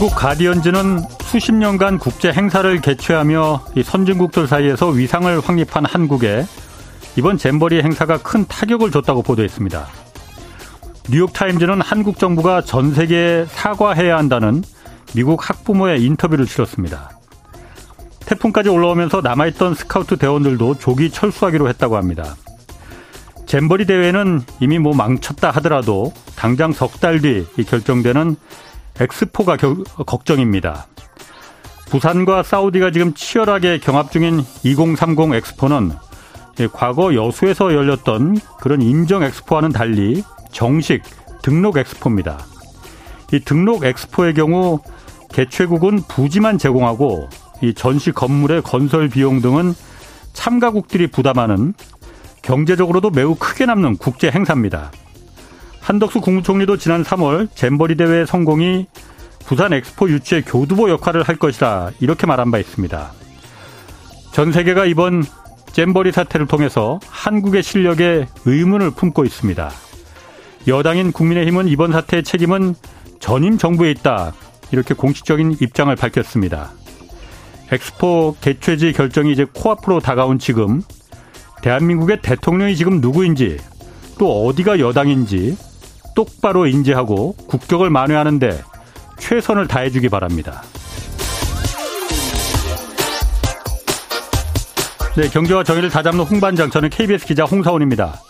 영국 가디언즈는 수십 년간 국제 행사를 개최하며 선진국들 사이에서 위상을 확립한 한국에 이번 잼버리 행사가 큰 타격을 줬다고 보도했습니다. 뉴욕타임즈는 한국 정부가 전 세계에 사과해야 한다는 미국 학부모의 인터뷰를 실었습니다. 태풍까지 올라오면서 남아있던 스카우트 대원들도 조기 철수하기로 했다고 합니다. 잼버리 대회는 이미 뭐 망쳤다 하더라도 당장 석 달 뒤 결정되는 엑스포가 겨, 걱정입니다. 부산과 사우디가 지금 치열하게 경합 중인 2030 엑스포는 과거 여수에서 열렸던 그런 인정 엑스포와는 달리 정식 등록 엑스포입니다. 이 등록 엑스포의 경우 개최국은 부지만 제공하고 이 전시 건물의 건설 비용 등은 참가국들이 부담하는 경제적으로도 매우 크게 남는 국제 행사입니다. 한덕수 국무총리도 지난 3월 잼버리 대회 성공이 부산 엑스포 유치의 교두보 역할을 할 것이다 이렇게 말한 바 있습니다. 전 세계가 이번 잼버리 사태를 통해서 한국의 실력에 의문을 품고 있습니다. 여당인 국민의힘은 이번 사태의 책임은 전임 정부에 있다 이렇게 공식적인 입장을 밝혔습니다. 엑스포 개최지 결정이 이제 코앞으로 다가온 지금 대한민국의 대통령이 지금 누구인지 또 어디가 여당인지 똑바로 인지하고 국격을 만회하는데 최선을 다해주기 바랍니다. 네, 경제와 정의를 다잡는 홍반장 저는 KBS 기자 홍사원입니다.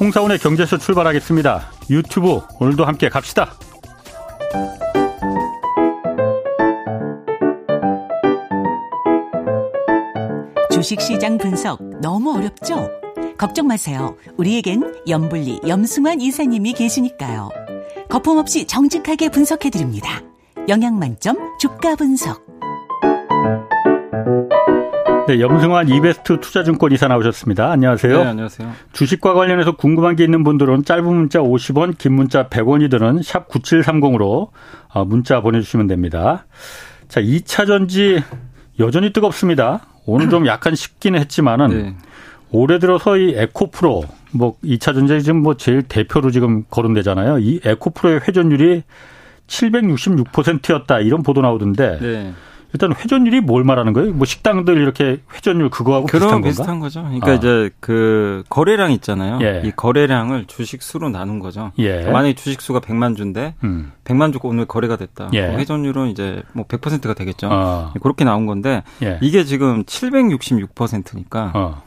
홍사원의 경제쇼 출발하겠습니다. 유튜브 오늘도 함께 갑시다. 주식시장 분석 너무 어렵죠? 걱정 마세요. 우리에겐 염불리 염승환 이사님이 계시니까요. 거품 없이 정직하게 분석해 드립니다. 영양 만점 주가 분석. 네, 염승환 이베스트 투자증권 이사 나오셨습니다. 안녕하세요. 네, 안녕하세요. 주식과 관련해서 궁금한 게 있는 분들은 짧은 문자 50원, 긴 문자 100원이 드는 샵 9730으로 어, 문자 보내주시면 됩니다. 자, 2차 전지 여전히 뜨겁습니다. 오늘 좀 약간 식기는 했지만은 네. 올해 들어서 이 에코프로 뭐 2차 전지 지금 뭐 제일 대표로 지금 거론되잖아요. 이 에코프로의 회전율이 766%였다 이런 보도 나오던데 네. 일단 회전율이 뭘 말하는 거예요? 뭐 식당들 이렇게 회전율 그거하고 비슷한 건가? 비슷한 거죠. 그러니까 아. 이제 그 거래량 있잖아요. 예. 이 거래량을 주식 수로 나눈 거죠. 예. 만약에 주식 수가 100만 주인데 음. 100만 주고 오늘 거래가 됐다. 예. 회전율은 이제 뭐 100%가 되겠죠. 어. 그렇게 나온 건데 예. 이게 지금 766%니까 어.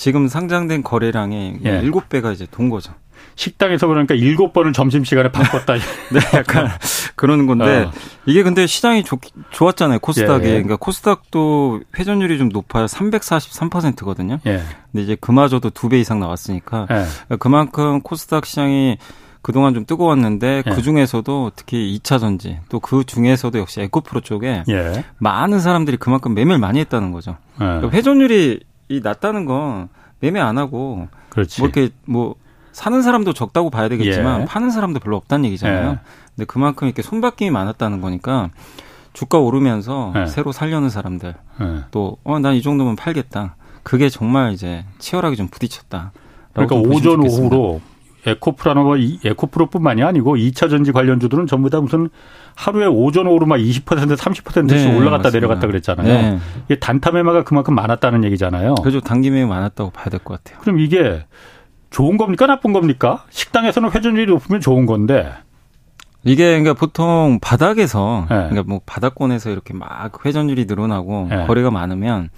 지금 상장된 거래량의 예. 7배가 이제 돈 거죠. 식당에서 그러니까 일곱 번을 점심시간에 바꿨다. 네, 약간 그러는 건데 어. 이게 근데 시장이 좋, 좋았잖아요. 코스닥이. 예, 예. 그러니까 코스닥도 회전율이 좀 높아요. 343%거든요. 예. 근데 이제 그마저도 두 배 이상 나왔으니까 예. 그만큼 코스닥 시장이 그동안 좀 뜨거웠는데 예. 그 중에서도 특히 2차 전지 또 그 중에서도 역시 에코프로 쪽에 예. 많은 사람들이 그만큼 매매를 많이 했다는 거죠. 예. 그러니까 회전율이 이 낮다는 건 매매 안 하고 그렇지. 뭐 이렇게 뭐 사는 사람도 적다고 봐야 되겠지만 예. 파는 사람도 별로 없다는 얘기잖아요. 예. 근데 그만큼 이렇게 손바뀜이 많았다는 거니까 주가 오르면서 예. 새로 살려는 사람들 예. 또어 난 이 정도면 팔겠다. 그게 정말 이제 치열하게 좀 부딪혔다. 그러니까 오전 오후로 에코프라는 거 에코프로뿐만이 아니고 2차 전지 관련주들은 전부 다 무슨 하루에 오전 오후로 막20% 30%씩 네, 올라갔다 맞습니다. 내려갔다 그랬잖아요. 네. 이게 단타 매매가 그만큼 많았다는 얘기잖아요. 그죠 단기 매매 많았다고 봐야 될 것 같아요. 그럼 이게 좋은 겁니까 나쁜 겁니까? 식당에서는 회전율이 높으면 좋은 건데. 이게 그러니까 보통 바닥에서 네. 그러니까 뭐 바닥권에서 이렇게 막 회전율이 늘어나고 네. 거래가 많으면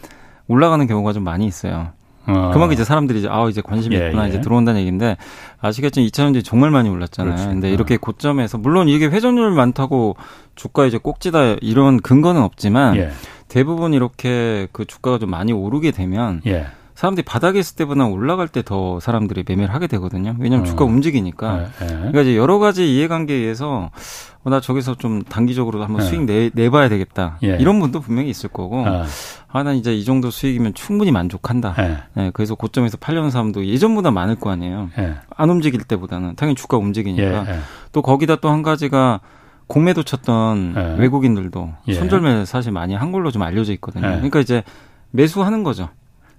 올라가는 경우가 좀 많이 있어요. 어. 그만큼 이제 사람들이 이제 아 이제 관심이 예, 있구나 예. 이제 들어온다는 얘기인데 아시겠지만 2차전지 정말 많이 올랐잖아요. 그렇지. 근데 이렇게 고점에서 물론 이게 회전율 많다고 주가 이제 꼭지다 이런 근거는 없지만 예. 대부분 이렇게 그 주가가 좀 많이 오르게 되면 예. 사람들이 바닥에 있을 때보다 올라갈 때 더 사람들이 매매를 하게 되거든요. 왜냐하면 어. 주가 움직이니까. 네, 네. 그러니까 이제 여러 가지 이해관계에 의해서 어, 나 저기서 좀 단기적으로 한번 네. 수익 내, 내봐야 되겠다. 예. 이런 분도 분명히 있을 거고. 어. 아, 난 이제 이 정도 수익이면 충분히 만족한다. 예. 네, 그래서 고점에서 팔려는 사람도 예전보다 많을 거 아니에요. 예. 안 움직일 때보다는 당연히 주가 움직이니까. 예, 예. 또 거기다 또 한 가지가 공매도 쳤던 예. 외국인들도 손절매 사실 많이 한 걸로 좀 알려져 있거든요. 그러니까 이제 매수하는 거죠.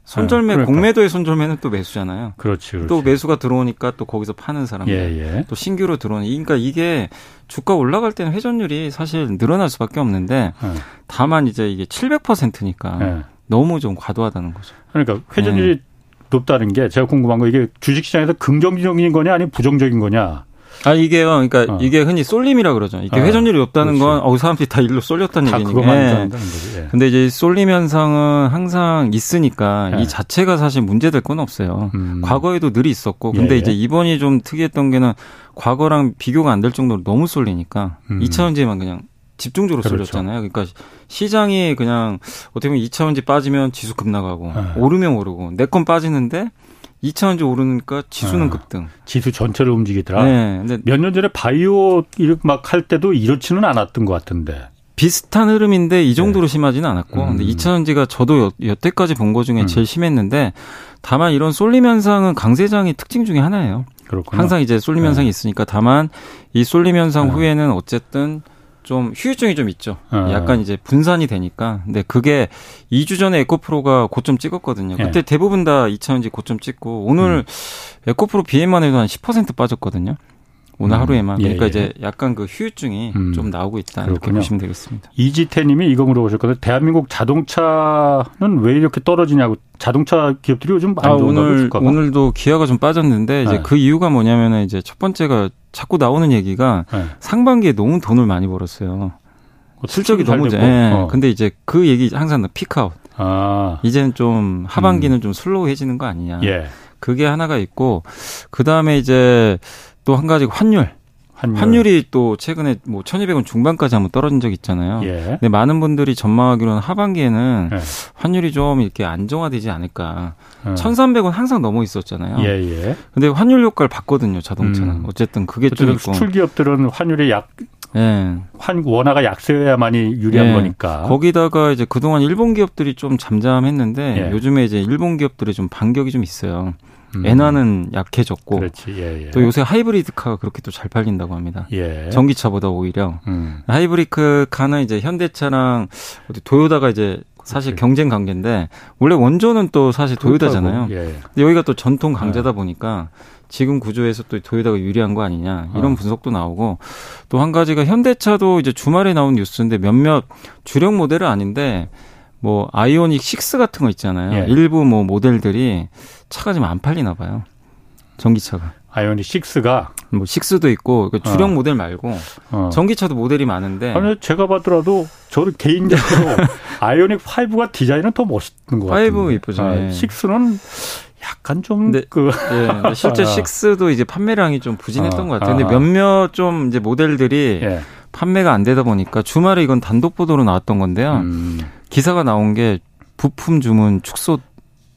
손절매 그러니까. 공매도의 손절매는 또 매수잖아요. 그렇지, 그렇지. 또 매수가 들어오니까 또 거기서 파는 사람들, 예, 예. 또 신규로 들어오는. 그러니까 이게 주가 올라갈 때는 회전율이 사실 늘어날 수밖에 없는데 예. 다만 이제 이게 700%니까 예. 너무 좀 과도하다는 거죠. 그러니까 회전율이 예. 높다는 게 제가 궁금한 거 이게 주식시장에서 긍정적인 거냐 아니면 부정적인 거냐? 아 이게요. 그러니까 어. 이게 흔히 쏠림이라 그러죠. 이게 어. 회전율이 없다는 건 어, 사람들이 다 일로 쏠렸다는 다 얘기니까. 예. 예. 근데 이제 쏠림 현상은 항상 있으니까 예. 이 자체가 사실 문제될 건 없어요. 음. 과거에도 늘 있었고, 근데 예. 이제 이번이 좀 특이했던 게는 과거랑 비교가 안 될 정도로 너무 쏠리니까 음. 2차전지만 그냥 집중적으로 그렇죠. 쏠렸잖아요. 그러니까 시장이 그냥 어떻게 보면 2차전지 빠지면 지수 급나가고 네. 오르면 오르고 내 건 빠지는데 2차원지 오르니까 지수는 아, 급등. 지수 전체를 움직이더라. 네. 근데 몇년 전에 바이오 막 할 때도 이렇지는 않았던 것 같은데. 비슷한 흐름인데 이 정도로 네. 심하지는 않았고. 음. 근데 2차전지가 저도 여, 여태까지 본 거 중에 음. 제일 심했는데 다만 이런 쏠림 현상은 강세장의 특징 중에 하나예요. 그렇구나. 항상 이제 쏠림 현상이 네. 있으니까 다만 이 쏠림 현상 네. 후에는 어쨌든 좀 휴유증이 좀 있죠. 어. 약간 이제 분산이 되니까. 근데 그게 2주 전에 에코프로가 고점 찍었거든요. 그때 예. 대부분 다 2차전지 고점 찍고 오늘 음. 에코프로 BM만 해도 한 10% 빠졌거든요. 오늘 음. 하루에만. 예, 그러니까 예, 이제 약간 그 휴유증이 음. 좀 나오고 있다. 그렇군요. 이렇게 보시면 되겠습니다. 이지태님이 이거 물어보셨거든요. 대한민국 자동차는 왜 이렇게 떨어지냐고. 자동차 기업들이 요즘 많이 아, 오늘 오늘도 기아가 좀 빠졌는데 이제 네. 그 이유가 뭐냐면은 이제 첫 번째가 자꾸 나오는 얘기가 네. 상반기에 너무 돈을 많이 벌었어요. 실적이 너무 잘. 네. 어. 근데 이제 그 얘기 항상 피크아웃. 아. 이제는 좀 하반기는 음. 좀 슬로우해지는 거 아니냐. 예. 그게 하나가 있고 그 다음에 이제 또 한 가지 환율. 환율. 이 또 최근에 뭐 1,200원 중반까지 한번 떨어진 적 있잖아요. 예. 근데 많은 분들이 전망하기로는 하반기에는 예. 환율이 좀 이렇게 안정화되지 않을까. 예. 1,300원 항상 넘어 있었잖아요. 예, 예. 근데 환율 효과를 봤거든요, 자동차는. 음. 어쨌든 그게 좀 있고. 수출 기업들은 환율이 약 예. 환 원화가 약세여야만이 유리한 예. 거니까. 거기다가 이제 그동안 일본 기업들이 좀 잠잠했는데 예. 요즘에 이제 일본 기업들이 좀 반격이 좀 있어요. 음. 엔화는 약해졌고 예, 예. 또 요새 하이브리드카가 그렇게 또 잘 팔린다고 합니다. 예. 전기차보다 오히려 음. 하이브리드카는 이제 현대차랑 어디 도요다가 이제 사실 그렇지. 경쟁 관계인데 원래 원조는 또 사실 도요다잖아요. 예. 근데 여기가 또 전통 강자다 네. 보니까 지금 구조에서 또 도요다가 유리한 거 아니냐 이런 어. 분석도 나오고 또 한 가지가 현대차도 이제 주말에 나온 뉴스인데 몇몇 주력 모델은 아닌데 뭐 아이오닉 6 같은 거 있잖아요. 예. 일부 뭐 모델들이 차가 좀안 팔리나 봐요. 전기차가. 아이오닉 6가 뭐 6도 있고 그 주력 어. 모델 말고 어. 전기차도 모델이 많은데 아니 제가 봤더라도 저는 개인적으로 아이오닉 5가 디자인은 더 멋있는 것 같아요. 5 이쁘죠. 아, 6는 약간 좀 그. 예, 실제 6도 이제 판매량이 좀 부진했던 어, 것 같아요. 근데 아. 몇몇 좀 이제 모델들이 예. 판매가 안 되다 보니까 주말에 이건 단독 보도로 나왔던 건데요. 음. 기사가 나온 게 부품 주문 축소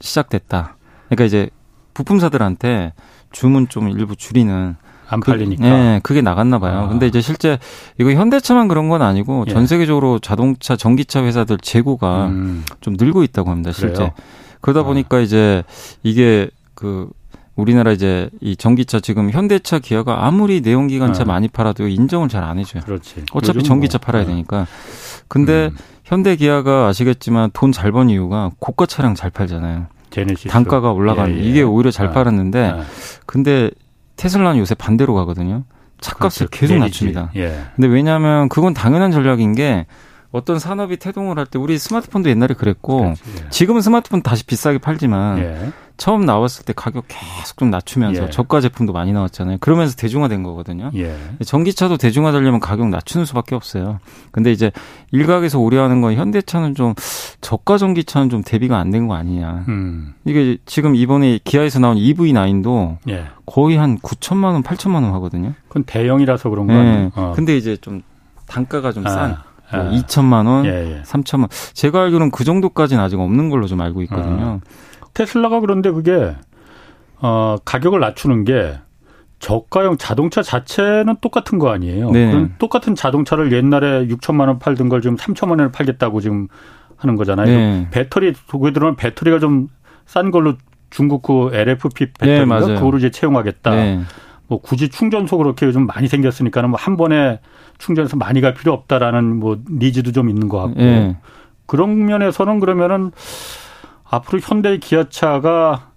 시작됐다. 그러니까 이제 부품사들한테 주문 좀 일부 줄이는 안 팔리니까. 그, 네, 그게 나갔나 봐요. 아. 근데 이제 실제 이거 현대차만 그런 건 아니고 예. 전 세계적으로 자동차, 전기차 회사들 재고가 음. 좀 늘고 있다고 합니다. 실제. 그래요? 그러다 아. 보니까 이제 이게 그 우리나라 이제 이 전기차 지금 현대차 기아가 아무리 내연기관차 네. 많이 팔아도 인정을 잘 안 해줘요. 그렇지. 어차피 전기차 뭐. 팔아야 네. 되니까. 근데 음. 현대 기아가 아시겠지만 돈 잘 번 이유가 고가 차량 잘 팔잖아요. 제네시스. 단가가 올라가는 예, 예. 이게 오히려 잘 아, 팔았는데 아. 근데 테슬라는 요새 반대로 가거든요. 차값을 그렇죠. 계속 내리지. 낮춥니다. 예. 근데 왜냐하면 그건 당연한 전략인 게 어떤 산업이 태동을 할 때 우리 스마트폰도 옛날에 그랬고 그렇지, 예. 지금은 스마트폰 다시 비싸게 팔지만 예. 처음 나왔을 때 가격 계속 좀 낮추면서 예. 저가 제품도 많이 나왔잖아요. 그러면서 대중화된 거거든요. 예. 전기차도 대중화되려면 가격 낮추는 수밖에 없어요. 근데 이제 일각에서 우려하는 건 현대차는 좀 저가 전기차는 좀 대비가 안 된 거 아니냐. 음. 이게 지금 이번에 기아에서 나온 EV9도 예. 거의 한 9천만 원, 8천만 원 하거든요. 그건 대형이라서 그런 거 네. 아니에요? 어. 근데 이제 좀 단가가 좀 싼. 아. 뭐 2천만 원, 예, 예. 3천만. 제가 알기로는 그 정도까지는 아직 없는 걸로 좀 알고 있거든요. 어. 테슬라가 그런데 그게 어 가격을 낮추는 게 저가형 자동차 자체는 똑같은 거 아니에요. 네. 똑같은 자동차를 옛날에 6천만 원 팔던 걸 지금 3천만 원에 팔겠다고 지금 하는 거잖아요. 네. 배터리 속에 들어간 배터리가 좀 싼 걸로 중국 그 LFP 배터리가 네, 그거로 이제 채용하겠다. 네. 뭐 굳이 충전소 그렇게 요즘 많이 생겼으니까는 뭐 한 번에 충전해서 많이 갈 필요 없다라는 뭐 니즈도 좀 있는 것 같고 네. 그런 면에서는 그러면은 앞으로 현대 기아차가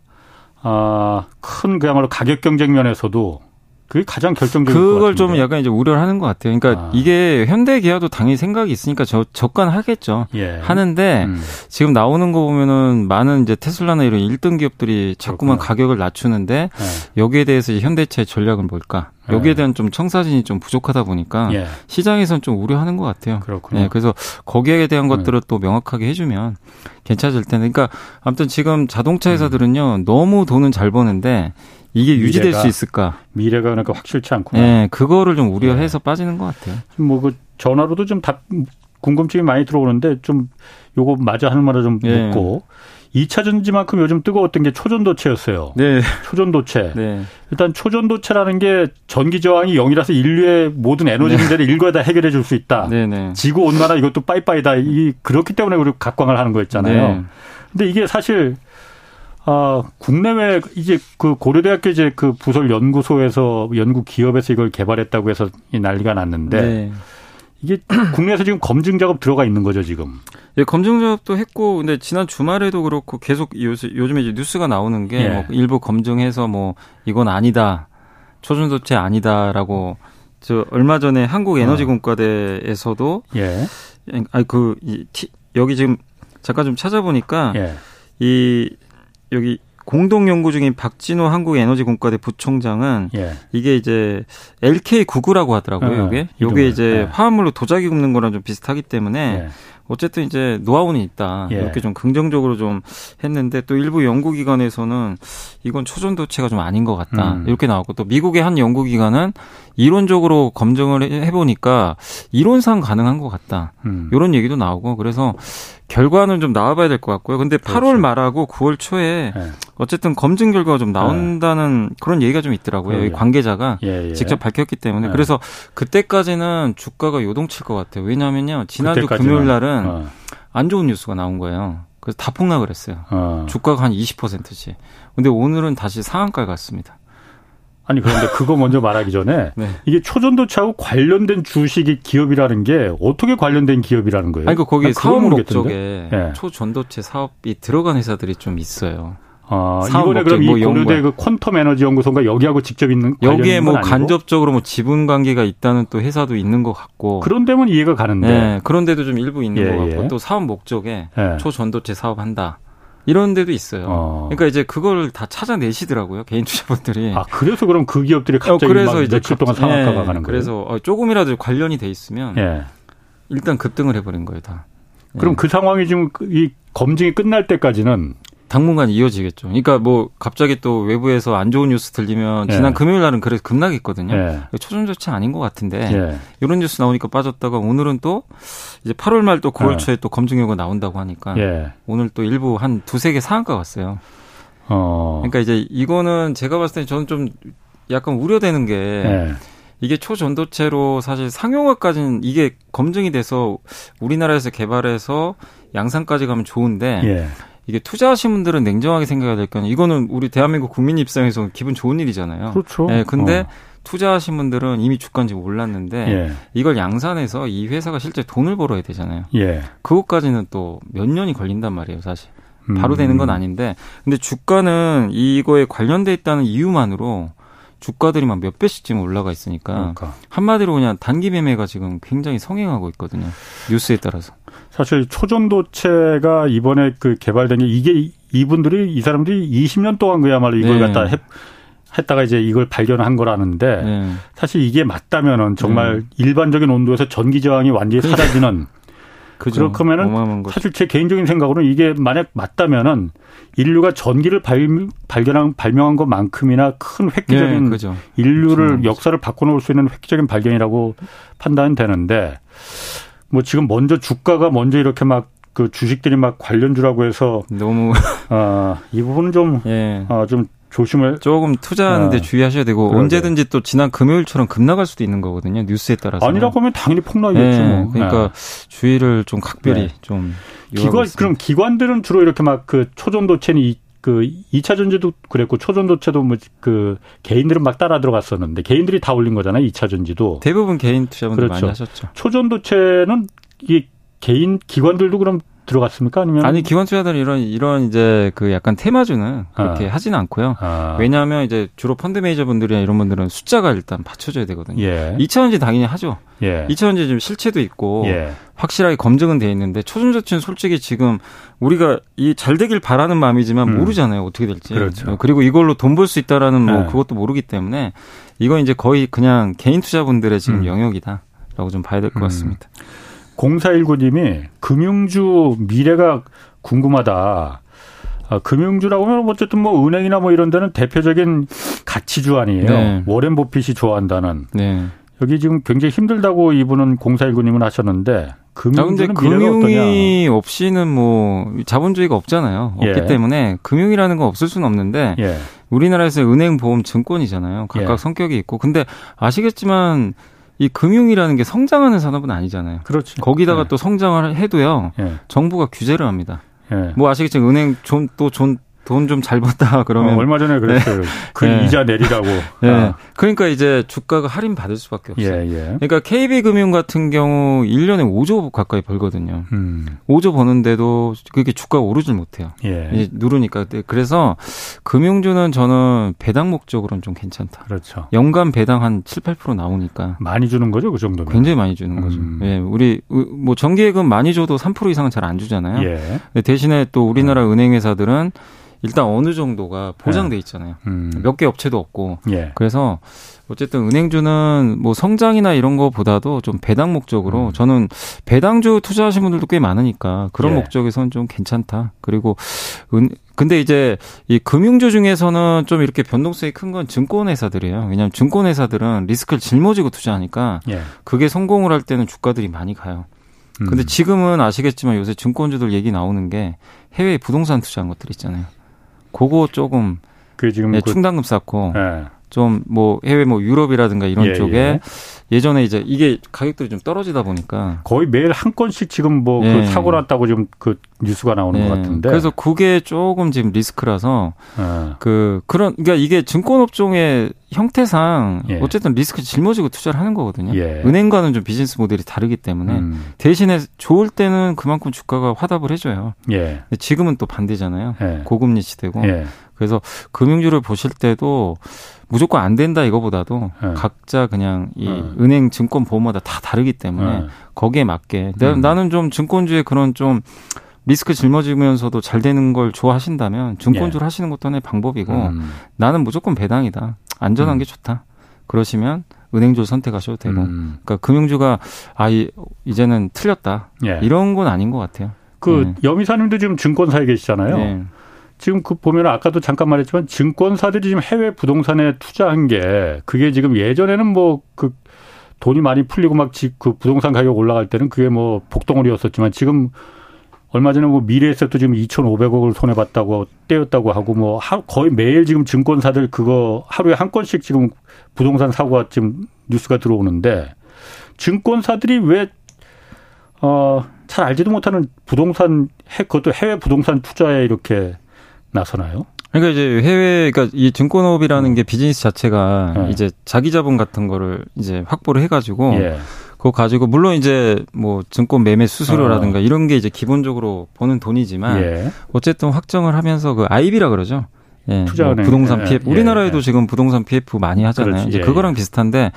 아, 큰 그야말로 가격 경쟁 면에서도 그게 가장 결정적인 그걸 좀 약간 이제 우려를 하는 것 같아요. 그러니까 아. 이게 현대 기아도 당연히 생각이 있으니까 저 직관하겠죠. 예. 하는데 음. 지금 나오는 거 보면은 많은 이제 테슬라나 이런 1등 기업들이 자꾸만 그렇구나. 가격을 낮추는데 네. 여기에 대해서 이제 현대차의 전략은 뭘까? 여기에 네. 대한 좀 청사진이 좀 부족하다 보니까 예. 시장에서는 좀 우려하는 것 같아요. 그렇군요. 네, 그래서 거기에 대한 네. 것들을 또 명확하게 해주면 괜찮을 텐데. 그러니까 아무튼 지금 자동차 회사들은요 음. 너무 돈은 잘 버는데 이게 미래가, 유지될 수 있을까? 미래가 그러니까 확실치 않구나. 네, 그거를 좀 우려해서 네. 빠지는 것 같아요. 뭐 그 전화로도 좀 답, 궁금증이 많이 들어오는데 좀 요거 맞아 하는 말을 좀 네. 묻고 2차 전지만큼 요즘 뜨거웠던 게 초전도체였어요. 네. 초전도체. 네. 일단 초전도체라는 게 전기 저항이 0이라서 인류의 모든 에너지 네. 문제를 일거에 다 해결해 줄 수 있다. 네, 네. 지구 온난화 이것도 빠이빠이다. 이 그렇기 때문에 우리 각광을 하는 거였잖아요. 네. 근데 이게 사실 아, 국내외 이제 그 고려대학교 이제 그 부설 연구소에서 연구 기업에서 이걸 개발했다고 해서 이 난리가 났는데 네. 이게 국내에서 지금 검증 작업 들어가 있는 거죠 지금. 예, 검증 작업도 했고 근데 지난 주말에도 그렇고 계속 요새 요즘에 이제 뉴스가 나오는 게 예. 뭐 일부 검증해서 뭐 이건 아니다 초전도체 아니다라고 저 얼마 전에 한국에너지공과대에서도 어. 예. 아니 그 이, 여기 지금 잠깐 좀 찾아보니까 예. 이 여기 공동 연구 중인 박진호 한국에너지공과대 부총장은 예. 이게 이제 LK99라고 하더라고요. 어, 이게 이제 예. 화합물로 도자기 굽는 거랑 좀 비슷하기 때문에 예. 어쨌든 이제 노하우는 있다. 예. 이렇게 좀 긍정적으로 좀 했는데 또 일부 연구기관에서는 이건 초전도체가 좀 아닌 것 같다. 음. 이렇게 나왔고 또 미국의 한 연구기관은 이론적으로 검증을 해보니까 이론상 가능한 것 같다. 음. 이런 얘기도 나오고 그래서 결과는 좀 나와봐야 될 것 같고요. 근데 그렇죠. 8월 말하고 9월 초에 네. 어쨌든 검증 결과가 좀 나온다는 네. 그런 얘기가 좀 있더라고요. 네. 관계자가 예, 예. 직접 밝혔기 때문에 네. 그래서 그때까지는 주가가 요동칠 것 같아요. 왜냐하면요 지난주. 금요일 날은 어. 안 좋은 뉴스가 나온 거예요. 그래서 다 폭락을 했어요. 어. 주가가 한 20%씩. 근데 오늘은 다시 상한가에 갔습니다. 아니 그런데 그거 먼저 말하기 전에 네. 이게 초전도체하고 관련된 주식이 기업이라는 게 어떻게 관련된 기업이라는 거예요? 아니 그 거기 사업 목적에 네. 초전도체 사업이 들어간 회사들이 좀 있어요. 아, 이번에 그럼 뭐 이 고려대 그 퀀텀 에너지 연구소가 여기하고 직접 있는 여기에 뭐 간접적으로 뭐 지분 관계가 있다는 또 회사도 있는 것 같고 그런 데면 이해가 가는데 네, 그런 데도 좀 일부 있는 예, 것 같고 예. 또 사업 목적에 예. 초전도체 사업한다. 이런 데도 있어요. 어. 그러니까 이제 그걸 다 찾아내시더라고요 개인 투자분들이. 아 그래서 그럼 그 기업들이 어, 갑자기 어, 그래서 이제 며칠 동안 상한가가 예, 가는 거예요. 그래서 어, 조금이라도 관련이 돼 있으면 예. 일단 급등을 해버린 거예요 다. 그럼 예. 그 상황이 지금 이 검증이 끝날 때까지는 당분간 이어지겠죠. 그러니까 뭐 갑자기 또 외부에서 안 좋은 뉴스 들리면 예. 지난 금요일 날은 그래서 급락했거든요. 예. 초전 조치 아닌 것 같은데 예. 이런 뉴스 나오니까 빠졌다가 오늘은 또 이제 8월 말 또 9월 예. 초에 또 검증 결과 나온다고 하니까 예. 오늘 또 일부 한 두세 개 상한가 왔어요. 어. 그러니까 이제 이거는 제가 봤을 때 저는 좀 약간 우려되는 게 예. 이게 초전도체로 사실 상용화까지는 이게 검증이 돼서 우리나라에서 개발해서 양산까지 가면 좋은데 이게 투자하신 분들은 냉정하게 생각해야 될거 아니에요. 이거는 우리 대한민국 국민 입장에서 기분 좋은 일이잖아요. 그렇죠. 네, 근데 어. 투자하신 분들은 이미 주가인 지 몰랐는데 예. 이걸 양산해서 이 회사가 실제 돈을 벌어야 되잖아요. 예. 그것까지는 또 몇 년이 걸린단 말이에요, 사실. 바로 음. 되는 건 아닌데 근데 주가는 이거에 관련돼 있다는 이유만으로 주가들이 막 몇 배씩 지금 올라가 있으니까 그러니까. 한마디로 그냥 단기 매매가 지금 굉장히 성행하고 있거든요. 뉴스에 따라서. 사실 초전도체가 이번에 그 개발된 게 이게 이분들이 이 사람들이 20년 동안 그야말로 이걸 네. 갖다 해, 했다가 이제 이걸 발견한 거라는데 네. 사실 이게 맞다면은 정말 네. 일반적인 온도에서 전기 저항이 완전히 그러니까. 사라지는 그죠. 그렇다면은 사실 제 개인적인 생각으로는 이게 만약 맞다면은 인류가 전기를 발, 발견한 발명한 것만큼이나 큰 획기적인 네, 인류를 그렇죠. 역사를 바꿔놓을 수 있는 획기적인 발견이라고 판단되는데 뭐 지금 먼저 주가가 먼저 이렇게 막그 주식들이 막 관련주라고 해서 너무 아이 부분은 좀좀 예. 어, 좀 조심을 조금 투자하는데 아, 주의하셔야 되고 그러게. 언제든지 또 지난 금요일처럼 급나갈 수도 있는 거거든요 뉴스에 따라서 아니라고 하면 당연히 폭락이겠죠. 네, 뭐. 그러니까 네. 주의를 좀 각별히 네. 좀 기관 그럼 기관들은 주로 이렇게 막 그 초전도체는 이, 그 2차 전지도 그랬고 초전도체도 뭐 그 개인들은 막 따라 들어갔었는데 개인들이 다 올린 거잖아요. 2차 전지도. 대부분 개인 투자분들 그렇죠. 많이 하셨죠. 초전도체는 이 개인 기관들도 그럼 들어갔습니까? 아니면 아니 기관 투자자들 이런 이런 이제 그 약간 테마주는 그렇게 아. 하지는 않고요. 아. 왜냐하면 이제 주로 펀드 매니저 분들이나 이런 분들은 숫자가 일단 받쳐줘야 되거든요. 예. 2차원지 당연히 하죠. 예. 2차원지 좀 실체도 있고 예. 확실하게 검증은 돼 있는데 초중저층 솔직히 지금 우리가 이 잘 되길 바라는 마음이지만 음. 모르잖아요 어떻게 될지. 그렇죠. 그리고 이걸로 돈 벌 수 있다라는 뭐 네. 그것도 모르기 때문에 이건 이제 거의 그냥 개인 투자분들의 지금 음. 영역이다라고 좀 봐야 될것 음. 같습니다. 0419님이 금융주 미래가 궁금하다. 아, 금융주라고 하면 어쨌든 뭐 은행이나 뭐 이런 데는 대표적인 가치주 아니에요. 네. 워렌 버핏이 좋아한다는. 네. 여기 지금 굉장히 힘들다고 이분은 0419님은 하셨는데 금융주는 아, 금융이 어떠냐? 없이는 뭐 자본주의가 없잖아요. 없기 예. 때문에 금융이라는 건 없을 수는 없는데 예. 우리나라에서 은행, 보험, 증권이잖아요. 각각 예. 성격이 있고. 근데 아시겠지만 이 금융이라는 게 성장하는 산업은 아니잖아요. 그렇죠. 거기다가 네. 또 성장을 해도요. 네. 정부가 규제를 합니다. 네. 뭐 아시겠지만 은행 좀또존 돈 좀 잘 번다 그러면 어, 얼마 전에 그랬어요. 네. 그 네. 이자 내리라고. 네. 아. 그러니까 이제 주가가 할인 받을 수밖에 없어요. 예, 예. 그러니까 KB금융 같은 경우 1년에 5조 가까이 벌거든요. 음. 5조 버는데도 그게 주가가 오르질 못해요. 예. 누르니까. 네, 그래서 금융주는 저는 배당 목적으로는 좀 괜찮다. 그렇죠. 연간 배당 한 7, 8% 나오니까 많이 주는 거죠, 그 정도면. 굉장히 많이 주는 거죠. 음. 예. 우리 뭐 정기예금 많이 줘도 3% 이상은 잘 안 주잖아요. 예. 대신에 또 우리나라 음. 은행 회사들은 일단 어느 정도가 보장돼 네. 있잖아요. 음. 몇개 업체도 없고. 예. 그래서 어쨌든 은행주는 뭐 성장이나 이런 거보다도 좀 배당 목적으로 음. 저는 배당주 투자하신 분들도 꽤 많으니까 그런 예. 목적에서는 좀 괜찮다. 그리고 은 근데 이제 이 금융주 중에서는 좀 이렇게 변동성이 큰 건 증권회사들이에요. 왜냐하면 증권회사들은 리스크를 짊어지고 투자하니까 예. 그게 성공을 할 때는 주가들이 많이 가요. 근데 음. 지금은 아시겠지만 요새 증권주들 얘기 나오는 게 해외 부동산 투자한 것들 있잖아요. 그거 조금 그 지금 네, 그, 충당금 쌓고 네. 좀 뭐 해외 뭐 유럽이라든가 이런 예, 쪽에 예. 전에 이제 이게 가격들이 좀 떨어지다 보니까 거의 매일 한 건씩 지금 뭐그 예. 사고 났다고 지금 그 뉴스가 나오는 예. 것 같은데 그래서 그게 조금 지금 리스크라서 예. 그 그런 그러니까 이게 증권 업종의 형태상 예. 어쨌든 리스크 짊어지고 투자를 하는 거거든요. 은행과는 좀 비즈니스 모델이 다르기 때문에 음. 대신에 좋을 때는 그만큼 주가가 화답을 해줘요. 지금은 또 반대잖아요. 고금리 시대고 그래서 금융주를 보실 때도 무조건 안 된다 이거보다도 네. 각자 그냥 이 네. 은행 증권 보험마다 다 다르기 때문에 네. 거기에 맞게 음. 나는 좀 증권주의 그런 좀 리스크 짊어지면서도 잘 되는 걸 좋아하신다면 증권주를 예. 하시는 것도 하나의 방법이고 음. 나는 무조건 배당이다 안전한 음. 게 좋다 그러시면 은행주를 선택하셔도 되고 음. 그러니까 금융주가 아 이, 이제는 틀렸다 예. 이런 건 아닌 것 같아요. 그 네. 여미사님도 지금 증권사에 계시잖아요. 네. 지금 그 보면 아까도 잠깐 말했지만 증권사들이 지금 해외 부동산에 투자한 게 그게 지금 예전에는 뭐 그 돈이 많이 풀리고 막 그 부동산 가격 올라갈 때는 그게 뭐 복덩어리였었지만 지금 얼마 전에 뭐 미래에셋도 지금 2,500억을 손해 봤다고 떼었다고 하고 뭐 거의 매일 지금 증권사들 그거 하루에 한 건씩 지금 부동산 사고가 지금 뉴스가 들어오는데 증권사들이 왜 어, 잘 알지도 못하는 부동산 해 그것도 해외 부동산 투자에 이렇게 나서나요? 그러니까 이제 해외 그러니까 이 증권업이라는 음. 게 비즈니스 자체가 네. 이제 자기 자본 같은 거를 이제 확보를 해 가지고 예. 그거 가지고 물론 이제 뭐 증권 매매 수수료라든가 어. 이런 게 이제 기본적으로 버는 돈이지만 예. 어쨌든 확정을 하면서 그 IB라 그러죠. 예, 뭐 부동산 PF 예, 우리나라에도 예. 지금 부동산 PF 많이 하잖아요. 그렇지, 이제 예, 그거랑 예. 비슷한데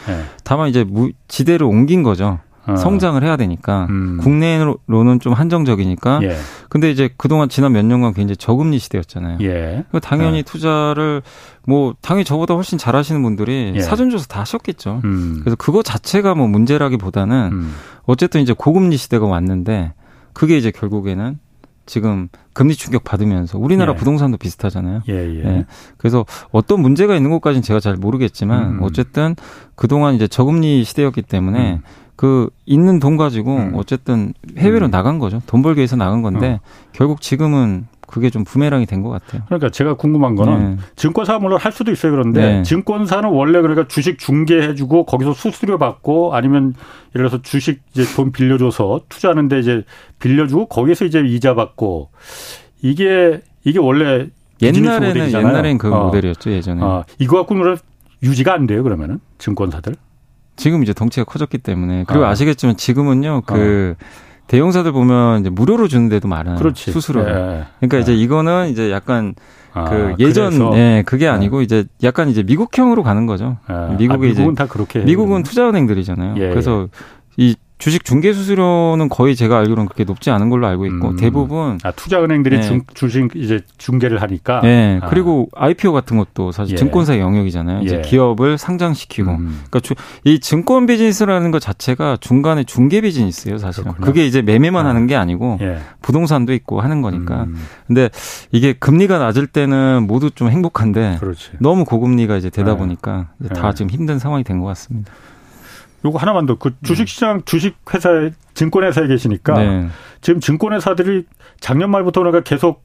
다만 이제 무, 지대를 옮긴 거죠. 어. 성장을 해야 되니까 음. 국내로는 좀 한정적이니까. 예. 근데 이제 그동안 지난 몇 년간 굉장히 저금리 시대였잖아요. 예. 당연히 예. 투자를 뭐 당연히 저보다 훨씬 잘하시는 분들이 예. 사전 조사 다 하셨겠죠. 음. 그래서 그거 자체가 뭐 문제라기보다는 음. 어쨌든 이제 고금리 시대가 왔는데 그게 이제 결국에는 지금 금리 충격 받으면서 우리나라 예. 부동산도 비슷하잖아요. 예, 예. 예. 그래서 어떤 문제가 있는 것까지는 제가 잘 모르겠지만 음. 어쨌든 그동안 이제 저금리 시대였기 때문에 음. 그 있는 돈 가지고 음. 어쨌든 해외로 음. 나간 거죠. 돈 벌기 위해서 나간 건데 어. 결국 지금은 그게 좀 부메랑이 된 것 같아요. 그러니까 제가 궁금한 거는 네. 증권사 물론 할 수도 있어요. 그런데 네. 증권사는 원래 그러니까 주식 중개해주고 거기서 수수료 받고 아니면 예를 들어서 주식 이제 돈 빌려줘서 투자하는데 이제 빌려주고 거기서 이제 이자 받고 이게 이게 원래 옛날에는 옛날엔 그 어. 모델이었죠 예전에. 어. 이거 갖고는 유지가 안 돼요 그러면은 증권사들? 지금 이제 덩치가 커졌기 때문에 그리고 어. 아시겠지만 지금은요 그 어. 대형사들 보면 이제 무료로 주는 데도 많아요. 그렇지. 수수료. 예. 그러니까 이제 예. 이거는 이제 약간 아, 그 예전 그래서? 예 그게 아니고 예. 이제 약간 이제 미국형으로 가는 거죠. 예. 미국이 아, 미국은 다 그렇게 미국은 투자은행들이잖아요. 예. 그래서 이 주식 중개 수수료는 거의 제가 알기로는 그렇게 높지 않은 걸로 알고 있고 음. 대부분 아 투자 은행들이 네. 중, 주식 이제 중개를 하니까 네 아. 그리고 IPO 같은 것도 사실 예. 증권사 영역이잖아요 예. 이제 기업을 상장시키고 음. 그러니까 주, 이 증권 비즈니스라는 것 자체가 중간에 중개 비즈니스예요 사실은 그렇구나. 그게 이제 매매만 아. 하는 게 아니고 예. 부동산도 있고 하는 거니까 음. 근데 이게 금리가 낮을 때는 모두 좀 행복한데 그렇지. 너무 고금리가 이제 되다 네. 보니까 이제 다 네. 지금 힘든 상황이 된 것 같습니다. 요거 하나만 더. 그 네. 주식시장, 주식회사에, 증권회사에 계시니까 네. 지금 증권회사들이 작년 말부터 그러니까 계속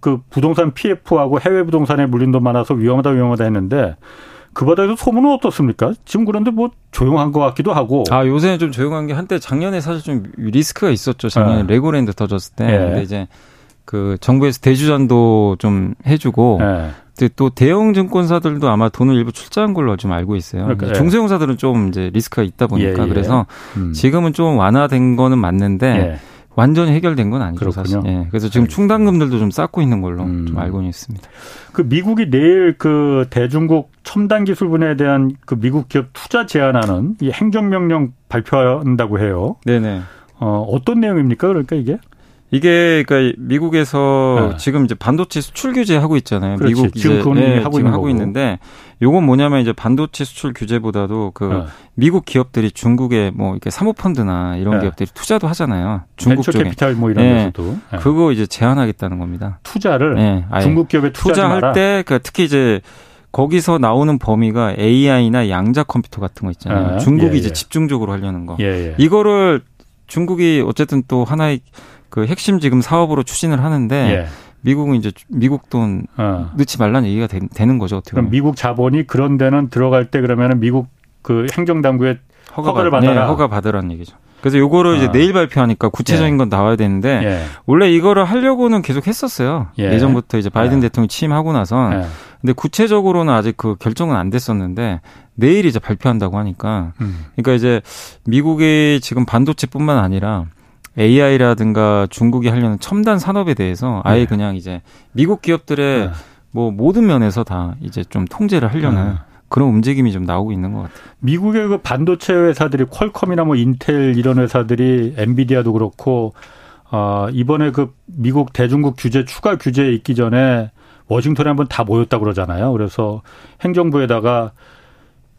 그 부동산 PF하고 해외 부동산에 물린 돈 많아서 위험하다 위험하다 했는데 그 바닥에서 소문은 어떻습니까? 지금 그런데 뭐 조용한 것 같기도 하고. 아 요새는 좀 조용한 게 한때 작년에 사실 좀 리스크가 있었죠. 작년에 네. 레고랜드 터졌을 때. 네. 근데 이제 그 정부에서 대주전도 좀 해주고 네. 또 대형 증권사들도 아마 돈을 일부 출자한 걸로 좀 알고 있어요. 그러니까, 예. 중소형사들은 좀 이제 리스크가 있다 보니까 예, 예. 그래서 음. 지금은 좀 완화된 거는 맞는데 예. 완전히 해결된 건 아니죠 그렇군요. 사실. 예. 그래서 지금 충당금들도 좀 쌓고 있는 걸로 음. 좀 알고 있습니다. 그 미국이 내일 그 대중국 첨단 기술 분야에 대한 그 미국 기업 투자 제한하는 이 행정명령 발표한다고 해요. 네네. 어, 어떤 내용입니까? 그러니까 이게? 이게 그러니까 미국에서 네. 지금 이제 반도체 수출 규제 하고 있잖아요. 그렇지. 미국 지금 이제 네, 하고, 지금 하고 있는데 요건 뭐냐면 이제 반도체 수출 규제보다도 그 네. 미국 기업들이 중국에 뭐 이렇게 사모펀드나 이런 네. 기업들이 투자도 하잖아요. 중국 쪽에 캐피탈 뭐 이런 네. 데서도 네. 그거 이제 제한하겠다는 겁니다. 투자를 네. 중국 기업에 투자할 때 그러니까 특히 이제 거기서 나오는 범위가 AI나 양자 컴퓨터 같은 거 있잖아요. 아, 중국이 예, 이제 예. 집중적으로 하려는 거. 예, 예. 이거를 중국이 어쨌든 또 하나의 그 핵심 지금 사업으로 추진을 하는데 예. 미국은 이제 미국 돈 어. 넣지 말라는 얘기가 되, 는 거죠. 어떻게 그럼 미국 자본이 그런 데는 들어갈 때 그러면은 미국 그 행정당국에 허가 허가를 받, 받아라. 네, 허가 받으라는 얘기죠. 그래서 요거를 어. 이제 내일 발표하니까 구체적인 예. 건 나와야 되는데 예. 원래 이거를 하려고는 계속 했었어요. 예. 전부터 이제 바이든 예. 대통령이 취임하고 나서 예. 근데 구체적으로는 아직 그 결정은 안 됐었는데 내일 이제 발표한다고 하니까 음. 그러니까 이제 미국이 지금 반도체뿐만 아니라 AI라든가 중국이 하려는 첨단 산업에 대해서 아예 네. 그냥 이제 미국 기업들의 네. 뭐 모든 면에서 다 이제 좀 통제를 하려는 네. 그런 움직임이 좀 나오고 있는 것 같아요. 미국의 그 반도체 회사들이 퀄컴이나 뭐 인텔 이런 회사들이 엔비디아도 그렇고 어 이번에 그 미국 대중국 규제 추가 규제에 있기 전에 워싱턴에 한번 다 모였다 그러잖아요. 그래서 행정부에다가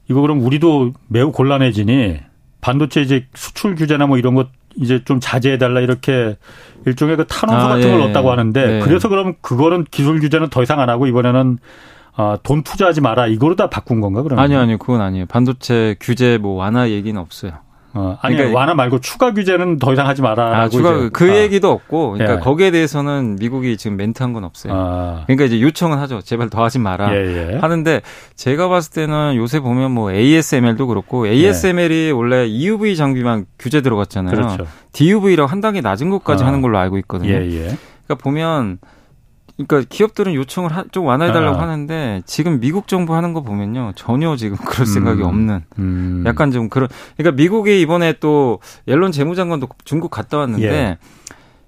이거 그럼 우리도 매우 곤란해지니 반도체 이제 수출 규제나 뭐 이런 것 이제 좀 자제해달라 이렇게 일종의 그 탄원서 아, 같은 걸 예. 넣었다고 하는데 예. 그래서 그럼 그거는 기술 규제는 더 이상 안 하고 이번에는 아, 돈 투자하지 마라 이거로 다 바꾼 건가 그러면? 아니요 아니요 그건 아니에요 반도체 규제 뭐 완화 얘기는 없어요. 어, 아니 그러니까 완화 말고 추가 규제는 더 이상 하지 마라. 아, 추가 그 아. 얘기도 없고, 그러니까 예. 거기에 대해서는 미국이 지금 멘트한 건 없어요. 아. 그러니까 이제 요청은 하죠. 제발 더 하지 마라. 예, 예. 하는데 제가 봤을 때는 요새 보면 뭐 ASML도 그렇고 ASML이 원래 EUV 장비만 규제 들어갔잖아요. 그렇죠. DUV라고 한 단계 낮은 것까지 아. 하는 걸로 알고 있거든요. 예, 예. 그러니까 보면 그러니까 기업들은 요청을 하, 좀 완화해달라고 아. 하는데 지금 미국 정부 하는 거 보면요 전혀 지금 그럴 생각이 음. 없는 음. 약간 좀 그런 그러니까 미국이 이번에 또 옐런 재무장관도 중국 갔다 왔는데 예.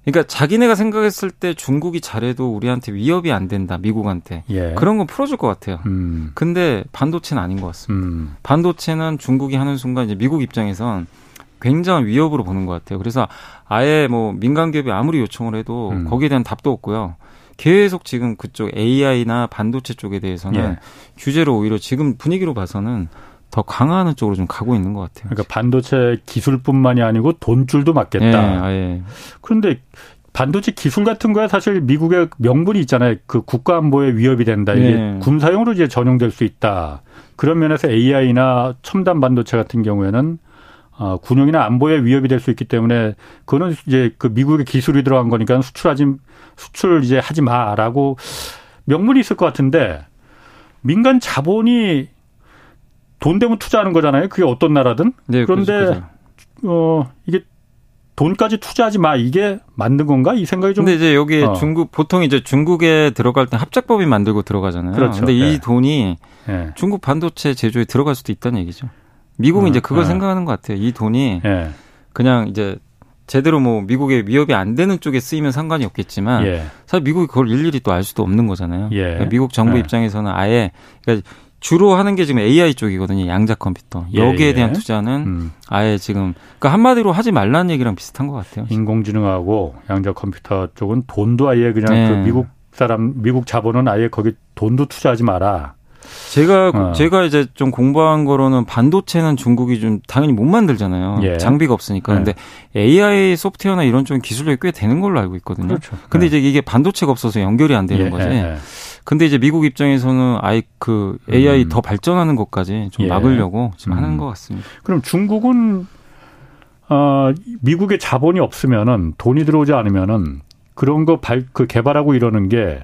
그러니까 자기네가 생각했을 때 중국이 잘해도 우리한테 위협이 안 된다 미국한테 예. 그런 건 풀어줄 것 같아요. 음. 근데 반도체는 아닌 것 같습니다. 음. 반도체는 중국이 하는 순간 이제 미국 입장에선 굉장한 위협으로 보는 것 같아요. 그래서 아예 뭐 민간 기업이 아무리 요청을 해도 음. 거기에 대한 답도 없고요. 계속 지금 그쪽 AI나 반도체 쪽에 대해서는 예. 규제로 오히려 지금 분위기로 봐서는 더 강화하는 쪽으로 좀 가고 있는 것 같아요. 그러니까 반도체 기술뿐만이 아니고 돈줄도 맞겠다. 예, 예. 그런데 반도체 기술 같은 거에 사실 미국의 명분이 있잖아요. 그 국가 안보에 위협이 된다. 이게 예. 군사용으로 이제 전용될 수 있다. 그런 면에서 AI나 첨단 반도체 같은 경우에는 어, 군용이나 안보에 위협이 될 수 있기 때문에 그거는 이제 그 미국의 기술이 들어간 거니까 수출하지 수출 이제 하지 마라고 명분이 있을 것 같은데 민간 자본이 돈 되면 투자하는 거잖아요. 그게 어떤 나라든. 네, 그런데 그렇죠, 어 이게 돈까지 투자하지 마 이게 맞는 건가 이 생각이 좀. 근데 이제 여기 어. 중국 보통 이제 중국에 들어갈 때 합작법이 만들고 들어가잖아요. 그렇죠. 근데 이 네. 돈이 네. 중국 반도체 제조에 들어갈 수도 있다는 얘기죠. 미국은 어, 이제 그걸 어. 생각하는 것 같아요. 이 돈이 네. 그냥 이제 제대로 뭐 미국에 위협이 안 되는 쪽에 쓰이면 상관이 없겠지만 예. 사실 미국이 그걸 일일이 또 알 수도 없는 거잖아요. 예. 그러니까 미국 정부 예. 입장에서는 아예 그러니까 주로 하는 게 지금 AI 쪽이거든요. 양자 컴퓨터. 예, 여기에 예. 대한 투자는 음. 아예 지금 그러니까 한마디로 하지 말라는 얘기랑 비슷한 것 같아요. 인공지능하고 양자 컴퓨터 쪽은 돈도 아예 그냥 네. 그 미국 사람 미국 자본은 아예 거기 돈도 투자하지 마라. 제가 어. 제가 이제 좀 공부한 거로는 반도체는 중국이 좀 당연히 못 만들잖아요. 예. 장비가 없으니까. 근데 예. AI 소프트웨어나 이런 쪽 기술력이 꽤 되는 걸로 알고 있거든요. 그렇죠. 근데 예. 이제 이게 반도체가 없어서 연결이 안 되는 예. 거지. 예. 근데 이제 미국 입장에서는 아예 그 AI 음. 더 발전하는 것까지 좀 막으려고 지금 음. 하는 것 같습니다. 그럼 중국은 어 미국의 자본이 없으면은 돈이 들어오지 않으면은 그런 거 발 그 개발하고 이러는 게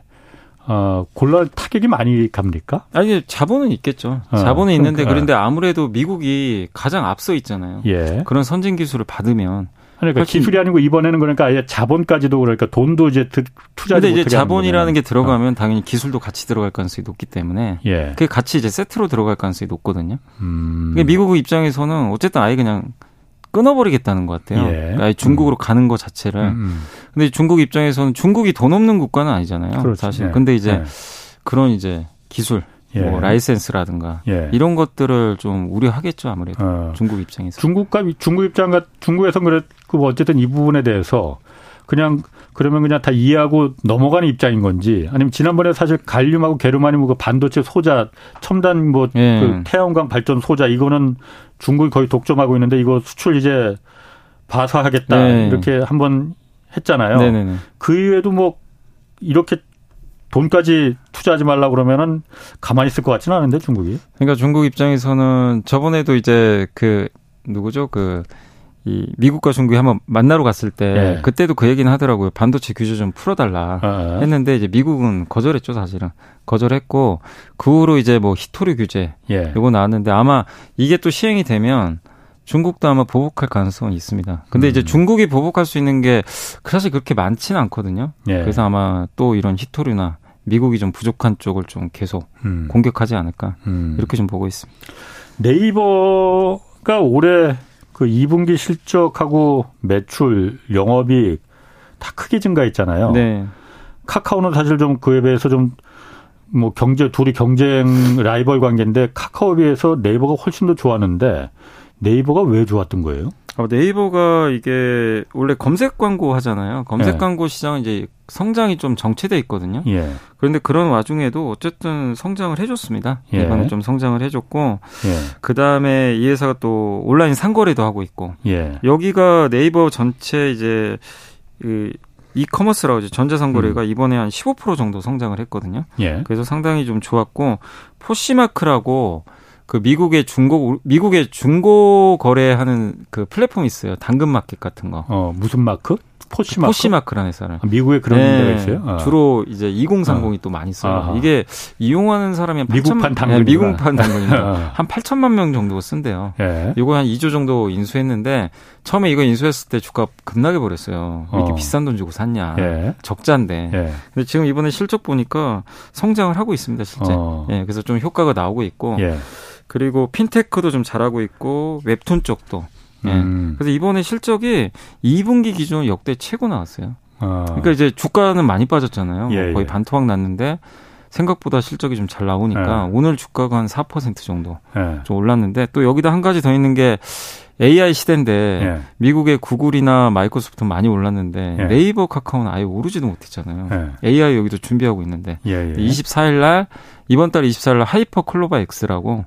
어, 곤란 타격이 많이 갑니까? 아니, 자본은 있겠죠. 어, 자본은 있는데 그러니까. 그런데 아무래도 미국이 가장 앞서 있잖아요. 예. 그런 선진 기술을 받으면 그러니까 기술이 아니고 이번에는 그러니까 아예 자본까지도 그러니까 돈도 이제 투자 근데 이제 자본이라는 게 들어가면 어. 당연히 기술도 같이 들어갈 가능성이 높기 때문에 예. 그게 같이 이제 세트로 들어갈 가능성이 높거든요. 음. 그러니까 미국 입장에서는 어쨌든 아예 그냥 끊어버리겠다는 것 같아요. 예. 그러니까 중국으로 음. 가는 것 자체를. 음, 음. 근데 중국 입장에서는 중국이 돈 없는 국가는 아니잖아요. 그렇지. 사실. 예. 근데 이제 예. 그런 이제 기술, 예. 뭐 라이센스라든가 예. 이런 것들을 좀 우려하겠죠 아무래도 어. 중국 입장에서. 중국과 중국 입장과 중국에서 그래 그 어쨌든 이 부분에 대해서 그냥 그러면 그냥 다 이해하고 넘어가는 입장인 건지 아니면 지난번에 사실 갈륨하고 게르마늄 그 반도체 소자 첨단 뭐 예. 그 태양광 발전 소자 이거는 중국이 거의 독점하고 있는데 이거 수출 이제 봐서하겠다 네. 이렇게 한번 했잖아요. 네네네. 그 이외에도 뭐 이렇게 돈까지 투자하지 말라 그러면은 가만히 있을 것 같지는 않은데 중국이. 그러니까 중국 입장에서는 저번에도 이제 그 누구죠 그 이 미국과 중국이 한번 만나러 갔을 때 예. 그때도 그 얘기는 하더라고요. 반도체 규제 좀 풀어달라 아, 했는데 이제 미국은 거절했죠 사실은 거절했고 그 후로 이제 뭐 히토리 규제 예. 이거 나왔는데 아마 이게 또 시행이 되면 중국도 아마 보복할 가능성은 있습니다. 근데 음. 이제 중국이 보복할 수 있는 게 사실 그렇게 많지는 않거든요. 예. 그래서 아마 또 이런 히토류나 미국이 좀 부족한 쪽을 좀 계속 음. 공격하지 않을까 음. 이렇게 좀 보고 있습니다. 네이버가 올해 그 2분기 실적하고 매출, 영업이익 다 크게 증가했잖아요. 네. 카카오는 사실 좀 그에 비해서 좀 뭐 경제 둘이 경쟁 라이벌 관계인데 카카오에 비해서 네이버가 훨씬 더 좋았는데 네이버가 왜 좋았던 거예요? 어, 네이버가 이게 원래 검색 광고 하잖아요. 검색 예. 광고 시장은 이제 성장이 좀 정체돼 있거든요. 예. 그런데 그런 와중에도 어쨌든 성장을 해줬습니다. 예. 이번에 좀 성장을 해줬고, 예. 그 다음에 이 회사가 또 온라인 상거래도 하고 있고, 예. 여기가 네이버 전체 이제 그 이커머스라고 하죠. 전자상거래가 음. 이번에 한 15% 정도 성장을 했거든요. 예. 그래서 상당히 좀 좋았고, 포시마크라고 그 미국의 중고 미국의 중고 거래하는 그 플랫폼이 있어요. 당근 마켓 같은 거. 어, 무슨 마크? 포시마크. 포시마크라는 회사를. 아, 미국에 그런 네, 데가 있어요? 아. 주로 이제 2030이 아. 또 많이 써요. 아하. 이게 이용하는 사람이 한 미국판 당근. 네, 미국판 당근입니다. 아. 한 8천만 명 정도 쓴대요. 예. 이거 한 2조 정도 인수했는데 처음에 이거 인수했을 때 주가 급락해 버렸어요. 왜 이렇게 어. 비싼 돈 주고 샀냐. 예. 적자인데. 예. 근데 지금 이번에 실적 보니까 성장을 하고 있습니다, 실제. 어. 예, 그래서 좀 효과가 나오고 있고. 예. 그리고 핀테크도 좀 잘하고 있고 웹툰 쪽도. 예. 음. 그래서 이번에 실적이 2분기 기준 역대 최고 나왔어요. 아. 그러니까 이제 주가는 많이 빠졌잖아요. 예, 거의 예. 반토막 났는데 생각보다 실적이 좀 잘 나오니까 예. 오늘 주가가 한 4% 정도 예. 좀 올랐는데 또 여기다 한 가지 더 있는 게 AI 시대인데 예. 미국의 구글이나 마이크로소프트 많이 올랐는데 예. 네이버 카카오는 아예 오르지도 못했잖아요. 예. AI 여기도 준비하고 있는데 24일 날 이번 달 24일 날 하이퍼 클로바 X라고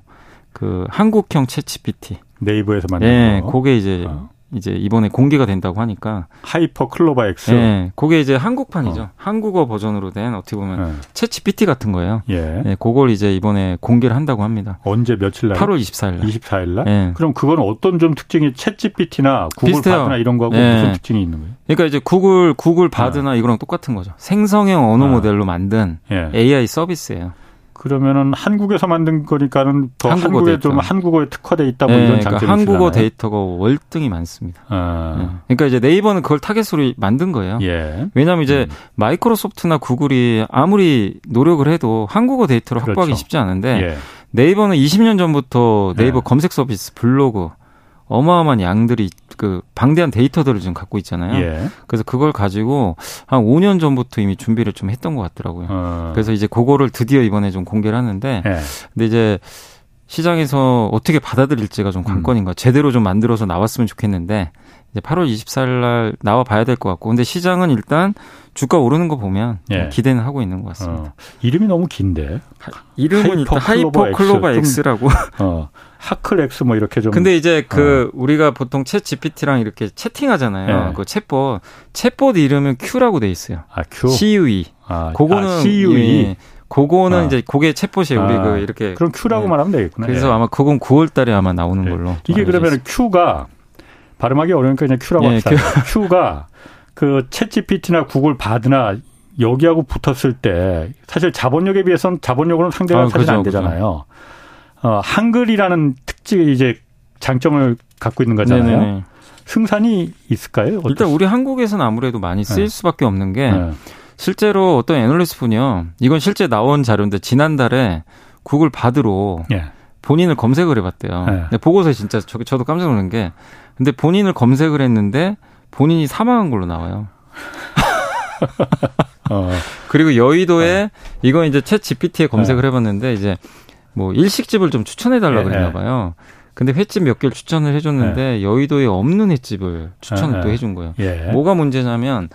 그 한국형 챗GPT 네이버에서 만든 네, 거. 그게 이제 어. 이제 이번에 공개가 된다고 하니까 하이퍼 클로바 X. 네, 그게 이제 한국판이죠. 어. 한국어 버전으로 된 어떻게 보면 네. 챗GPT 같은 거예요. 예. 네, 그걸 이제 이번에 공개를 한다고 합니다. 언제 며칠 날? 8월 24일 날. 24일 날? 네. 그럼 그건 어떤 좀 특징이 챗GPT나 구글 비슷해요. 바드나 이런 거하고 네. 무슨 특징이 있는 거예요? 그러니까 이제 구글 구글 바드나 네. 이거랑 똑같은 거죠. 생성형 언어 아. 모델로 만든 예. AI 서비스예요. 그러면은 한국에서 만든 거니까는 더 한국어 한국에 좀 한국어에 특화돼 있다 뭐 네, 이런 장점이 그러니까 한국어 데이터가 월등히 많습니다. 아. 네. 그러니까 이제 네이버는 그걸 타겟으로 만든 거예요. 예. 왜냐하면 이제 음. 마이크로소프트나 구글이 아무리 노력을 해도 한국어 데이터를 그렇죠. 확보하기 쉽지 않은데 예. 네이버는 20년 전부터 네이버 예. 검색 서비스 블로그 어마어마한 양들이 그 방대한 데이터들을 지금 갖고 있잖아요. 예. 그래서 그걸 가지고 한 5년 전부터 이미 준비를 좀 했던 것 같더라고요. 어. 그래서 이제 그거를 드디어 이번에 좀 공개를 하는데, 예. 근데 이제 시장에서 어떻게 받아들일지가 좀 관건인 가 음. 제대로 좀 만들어서 나왔으면 좋겠는데 이제 8월 24일 날 나와 봐야 될 것 같고 근데 시장은 일단 주가 오르는 거 보면 예. 기대는 하고 있는 것 같습니다. 어. 이름이 너무 긴데. 하, 이름은 하이퍼, 하이퍼 클로바 X. 라고 어. 하클 X 뭐 이렇게 좀. 근데 이제 그 어. 우리가 보통 챗 GPT랑 이렇게 채팅하잖아요. 예. 그 챗봇 챗봇 이름은 Q라고 돼 있어요. 아 Q. CUE. 아, 그거는 아, CUE. 예. 그거는 아. 이제 고게 챗봇이 우리 아. 그 이렇게 그럼 Q라고 네. 말하면 되겠구나. 그래서 예. 아마 그건 9월 달에 아마 나오는 예. 걸로. 이게 그러면 Q가 발음하기 어려우니까 그냥 Q라고 예, 합시다. Q. Q가 그 챗GPT나 구글 바드나 여기하고 붙었을 때 사실 자본력에 비해서는 자본력으로는 상대가 아, 사실 그죠, 안 되잖아요. 어, 한글이라는 특징 이제 장점을 갖고 있는 거잖아요. 네네. 승산이 있을까요? 일단 우리 한국에서는 아무래도 많이 쓰일 네. 수밖에 없는 게 네. 실제로 어떤 애널리스트 분이요. 이건 실제 나온 자료인데 지난달에 구글 바드로 네. 본인을 검색을 해봤대요. 네. 근데 보고서 진짜 저, 저도 깜짝 놀란 게 근데 본인을 검색을 했는데 본인이 사망한 걸로 나와요. 어. 그리고 여의도에 어. 이건 이제 챗 GPT에 검색을 네. 해봤는데 이제 뭐 일식집을 좀 추천해 달라 그랬나 네. 봐요. 근데 횟집 몇 개를 추천을 해줬는데 네. 여의도에 없는 횟집을 추천을 또 해준 거예요. 예. 뭐가 문제냐면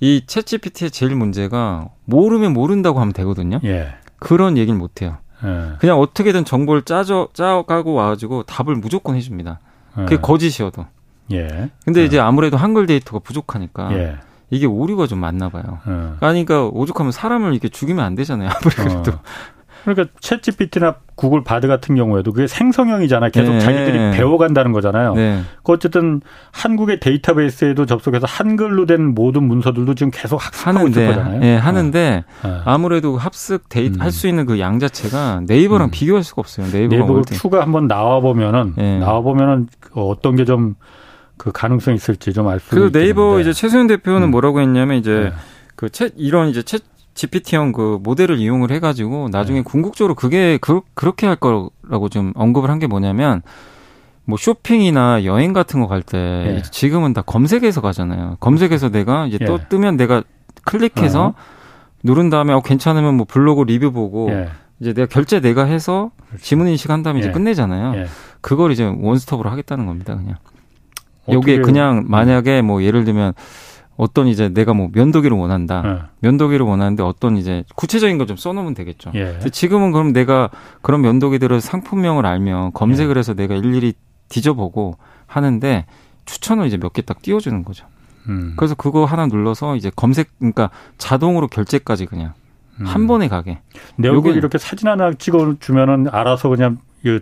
이 챗GPT의 제일 문제가 모르면 모른다고 하면 되거든요. 예. 그런 얘기를 못 해요. 예. 그냥 어떻게든 정보를 짜져 짜가고 와가지고 답을 무조건 해줍니다. 그게 거짓이어도. 예. 근데 이제 아무래도 한글 데이터가 부족하니까 예. 이게 오류가 좀 많나 봐요. 예. 그러니까 오죽하면 사람을 이렇게 죽이면 안 되잖아요. 아무래도. 어. 그러니까 챗 GPT나 구글 바드 같은 경우에도 그게 생성형이잖아요. 계속 네. 자기들이 배워간다는 거잖아요. 네. 그 어쨌든 한국의 데이터베이스에도 접속해서 한글로 된 모든 문서들도 지금 계속 학습하고 하는데, 있을 거잖아요. 네, 하는데 네. 아무래도 학습 데이터 음. 할수 있는 그 양 자체가 네이버랑 음. 비교할 수가 없어요. 네이버가 네이버 큐가 한번 나와 보면은 네. 나와 보면은 어떤 게 좀 그 가능성이 있을지 좀 알 수 있는데. 그 네이버 이제 최수연 대표는 음. 뭐라고 했냐면 이제 네. 그챗 이런 이제 챗 GPT형 그 모델을 이용을 해가지고 나중에 네. 궁극적으로 그게 그, 그렇게 할 거라고 좀 언급을 한 게 뭐냐면 뭐 쇼핑이나 여행 같은 거 갈때 예. 지금은 다 검색해서 가잖아요. 검색해서 내가 이제 예. 또 뜨면 내가 클릭해서 어. 누른 다음에 어 괜찮으면 뭐 블로그 리뷰 보고 예. 이제 내가 결제 내가 해서 그렇죠. 지문 인식 한 다음에 이제 예. 끝내잖아요. 예. 그걸 이제 원스톱으로 하겠다는 겁니다, 그냥. 여기에 그냥 만약에 뭐 예를 들면 어떤 이제 내가 뭐 면도기를 원한다. 네. 면도기를 원하는데 어떤 이제 구체적인 걸 좀 써놓으면 되겠죠. 예. 지금은 그럼 내가 그런 면도기들을 상품명을 알면 검색을 예. 해서 내가 일일이 뒤져보고 하는데 추천을 이제 몇 개 딱 띄워주는 거죠. 음. 그래서 그거 하나 눌러서 이제 검색, 그러니까 자동으로 결제까지 그냥 음. 한 번에 가게. 내 얼굴 이렇게 사진 하나 찍어주면은 알아서 그냥 그,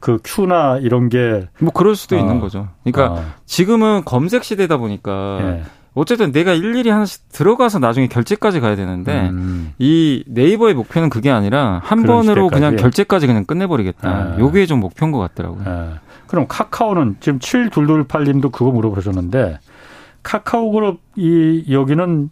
그 큐나 이런 게. 뭐 그럴 수도 어. 있는 거죠. 그러니까 어. 지금은 검색 시대다 보니까 예. 어쨌든 내가 일일이 하나씩 들어가서 나중에 결제까지 가야 되는데 음. 이 네이버의 목표는 그게 아니라 한 번으로 시대까지. 그냥 결제까지 그냥 끝내버리겠다. 아. 요게 좀 목표인 것 같더라고요. 아. 그럼 카카오는 지금 7228님도 그거 물어보셨는데 카카오 그룹 이 여기는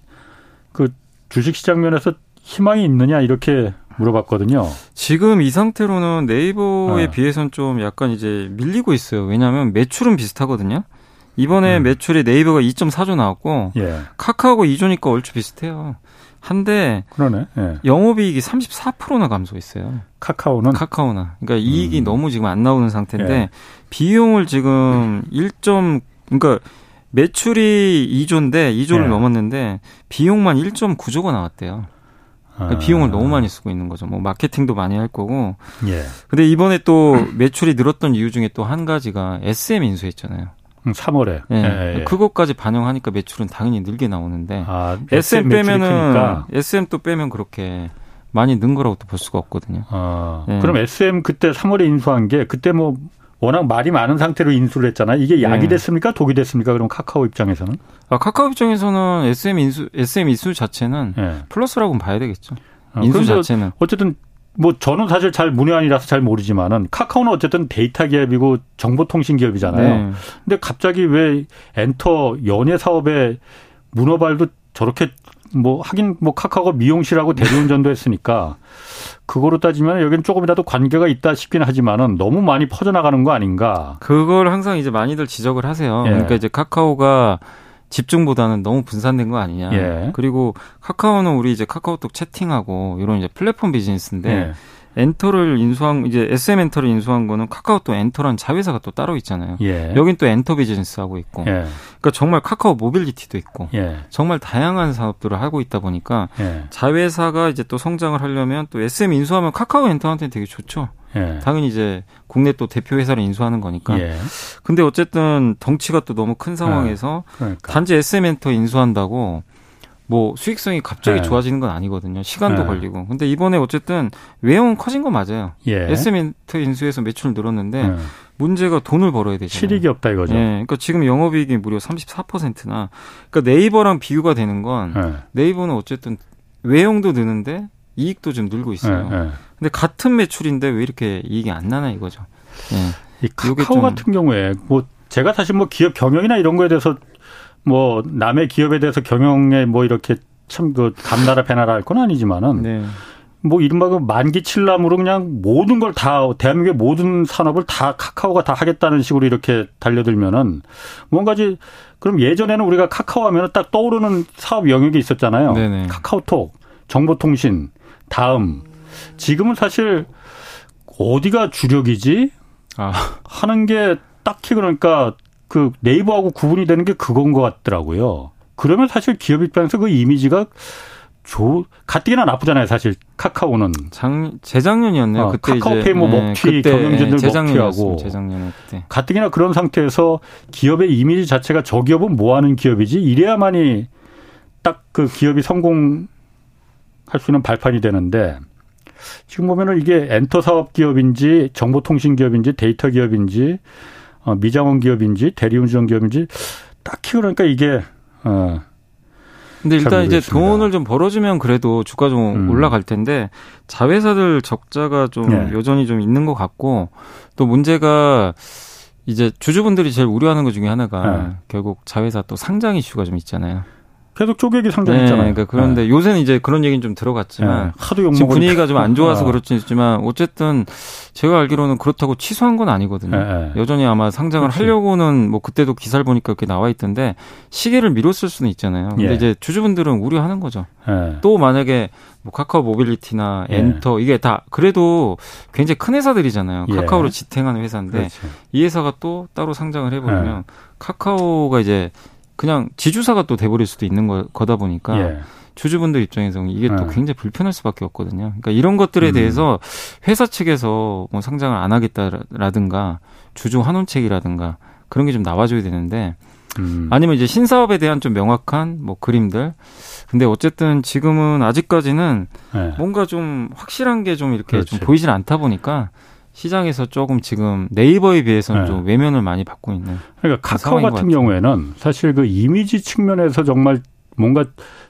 그 주식시장 면에서 희망이 있느냐 이렇게 물어봤거든요. 지금 이 상태로는 네이버에 아. 비해서는 좀 약간 이제 밀리고 있어요. 왜냐하면 매출은 비슷하거든요. 이번에 음. 매출이 네이버가 2.4조 나왔고 예. 카카오가 2조니까 얼추 비슷해요. 한데 그러네. 예. 영업이익이 34%나 감소했어요. 카카오는 카카오나. 그러니까 이익이 음. 너무 지금 안 나오는 상태인데 예. 비용을 지금 1. 그러니까 매출이 2조인데 2조를 예. 넘었는데 비용만 1.9조가 나왔대요. 그러니까 아. 비용을 너무 많이 쓰고 있는 거죠. 뭐 마케팅도 많이 할 거고. 예. 근데 이번에 또 매출이 늘었던 이유 중에 또 한 가지가 SM 인수했잖아요. 3월에. 음, 예. 예, 예. 그것까지 반영하니까 매출은 당연히 늘게 나오는데 아, SM 빼면은 SM 또 빼면 그렇게 많이 는 거라고 또 볼 수가 없거든요. 아, 예. 그럼 SM 그때 3월에 인수한 게 그때 뭐 워낙 말이 많은 상태로 인수를 했잖아요. 이게 약이 예. 됐습니까? 독이 됐습니까? 그럼 카카오 입장에서는? 아, 카카오 입장에서는 SM 인수 SM 인수 자체는 예. 플러스라고 봐야 되겠죠. 아, 인수 자체는 어쨌든 뭐 저는 사실 잘 문외한이라서 잘 모르지만은 카카오는 어쨌든 데이터 기업이고 정보통신 기업이잖아요. 네. 근데 갑자기 왜 엔터 연예 사업에 문어발도 저렇게 뭐 하긴 뭐 카카오가 미용실하고 대리운전도 했으니까 그거로 따지면 여기는 조금이라도 관계가 있다 싶긴 하지만은 너무 많이 퍼져나가는 거 아닌가. 그걸 항상 이제 많이들 지적을 하세요. 예. 그러니까 이제 카카오가 집중보다는 너무 분산된 거 아니냐. 예. 그리고 카카오는 우리 이제 카카오톡 채팅하고 이런 이제 플랫폼 비즈니스인데 예. 엔터를 인수한 이제 SM 엔터를 인수한 거는 카카오톡 엔터란 자회사가 또 따로 있잖아요. 예. 여긴 또 엔터 비즈니스 하고 있고. 예. 그러니까 정말 카카오 모빌리티도 있고. 예. 정말 다양한 사업들을 하고 있다 보니까 예. 자회사가 이제 또 성장을 하려면 또 SM 인수하면 카카오 엔터한테는 되게 좋죠. 예. 당연히 이제 국내 또 대표 회사를 인수하는 거니까. 예. 근데 어쨌든 덩치가 또 너무 큰 상황에서 그러니까. 단지 SM 엔터 인수한다고 뭐 수익성이 갑자기 네. 좋아지는 건 아니거든요. 시간도 네. 걸리고. 근데 이번에 어쨌든 외형은 커진 거 맞아요. 예. SM엔터 인수해서 매출 늘었는데 네. 문제가 돈을 벌어야 되잖아요. 실익이 없다 이거죠. 예. 그러니까 지금 영업이익이 무려 34%나. 그러니까 네이버랑 비교가 되는 건 네. 네이버는 어쨌든 외형도 느는데 이익도 좀 늘고 있어요. 근데 같은 매출인데 왜 이렇게 이익이 안 나나 이거죠. 예. 이 카카오 같은 경우에 뭐 제가 사실 뭐 기업 경영이나 이런 거에 대해서 뭐 남의 기업에 대해서 경영에 뭐 이렇게 참 그 감나라 배나라 할 건 아니지만은 네. 뭐 이른바 그 만기 칠남으로 그냥 모든 걸 다 대한민국의 모든 산업을 다 카카오가 다 하겠다는 식으로 이렇게 달려들면은 뭔가지 그럼 예전에는 우리가 카카오 하면은 딱 떠오르는 사업 영역이 있었잖아요. 네네. 카카오톡, 정보통신, 다음. 지금은 사실 어디가 주력이지? 아. 하는 게 딱히 그러니까 그 네이버하고 구분이 되는 게 그건 것 같더라고요. 그러면 사실 기업 입장에서 그 이미지가 조 가뜩이나 나쁘잖아요, 사실 카카오는. 작 재작년이었네요. 어, 그때 카카오페이 뭐 네, 먹튀, 경영진들 네, 먹튀하고. 재작년에 그때. 가뜩이나 그런 상태에서 기업의 이미지 자체가 저 기업은 뭐 하는 기업이지? 이래야만이 딱 그 기업이 성공할 수 있는 발판이 되는데 지금 보면은 이게 엔터 사업 기업인지 정보통신 기업인지 데이터 기업인지 어, 미장원 기업인지 대리운전 기업인지 딱히 그러니까 이게 어. 근데 일단 이제 돈을 좀 벌어주면 그래도 주가 좀 음. 올라갈 텐데 자회사들 적자가 좀 네. 여전히 좀 있는 것 같고 또 문제가 이제 주주분들이 제일 우려하는 것 중에 하나가 네. 결국 자회사 또 상장 이슈가 좀 있잖아요. 계속 쪼개기 상장했잖아요. 네, 그러니까 그런데 네. 요새는 이제 그런 얘기는 좀 들어갔지만 네. 하도 지금 분위기가 좀 안 좋아서 어. 그렇지만 어쨌든 제가 알기로는 그렇다고 취소한 건 아니거든요. 네, 네. 여전히 아마 상장을 그렇지. 하려고는 뭐 그때도 기사를 보니까 그렇게 나와 있던데 시계를 미뤘을 수는 있잖아요. 근데 예. 이제 주주분들은 우려하는 거죠. 예. 또 만약에 뭐 카카오 모빌리티나 예. 엔터 이게 다 그래도 굉장히 큰 회사들이잖아요. 예. 카카오를 지탱하는 회사인데 그렇지. 이 회사가 또 따로 상장을 해버리면 예. 카카오가 이제 그냥 지주사가 또 돼버릴 수도 있는 거, 거다 보니까 예. 주주분들 입장에서는 이게 또 예. 굉장히 불편할 수밖에 없거든요. 그러니까 이런 것들에 음. 대해서 회사 측에서 뭐 상장을 안 하겠다라든가 주주 환원책이라든가 그런 게 좀 나와줘야 되는데 음. 아니면 이제 신사업에 대한 좀 명확한 뭐 그림들. 근데 어쨌든 지금은 아직까지는 네. 뭔가 좀 확실한 게 좀 이렇게 그렇지. 좀 보이질 않다 보니까 시장에서 조금 지금 네이버에 비해서는 네. 좀 외면을 많이 받고 있는. 그러니까 카카오 같은 경우에는 사실 그 이미지 측면에서 정말 뭔가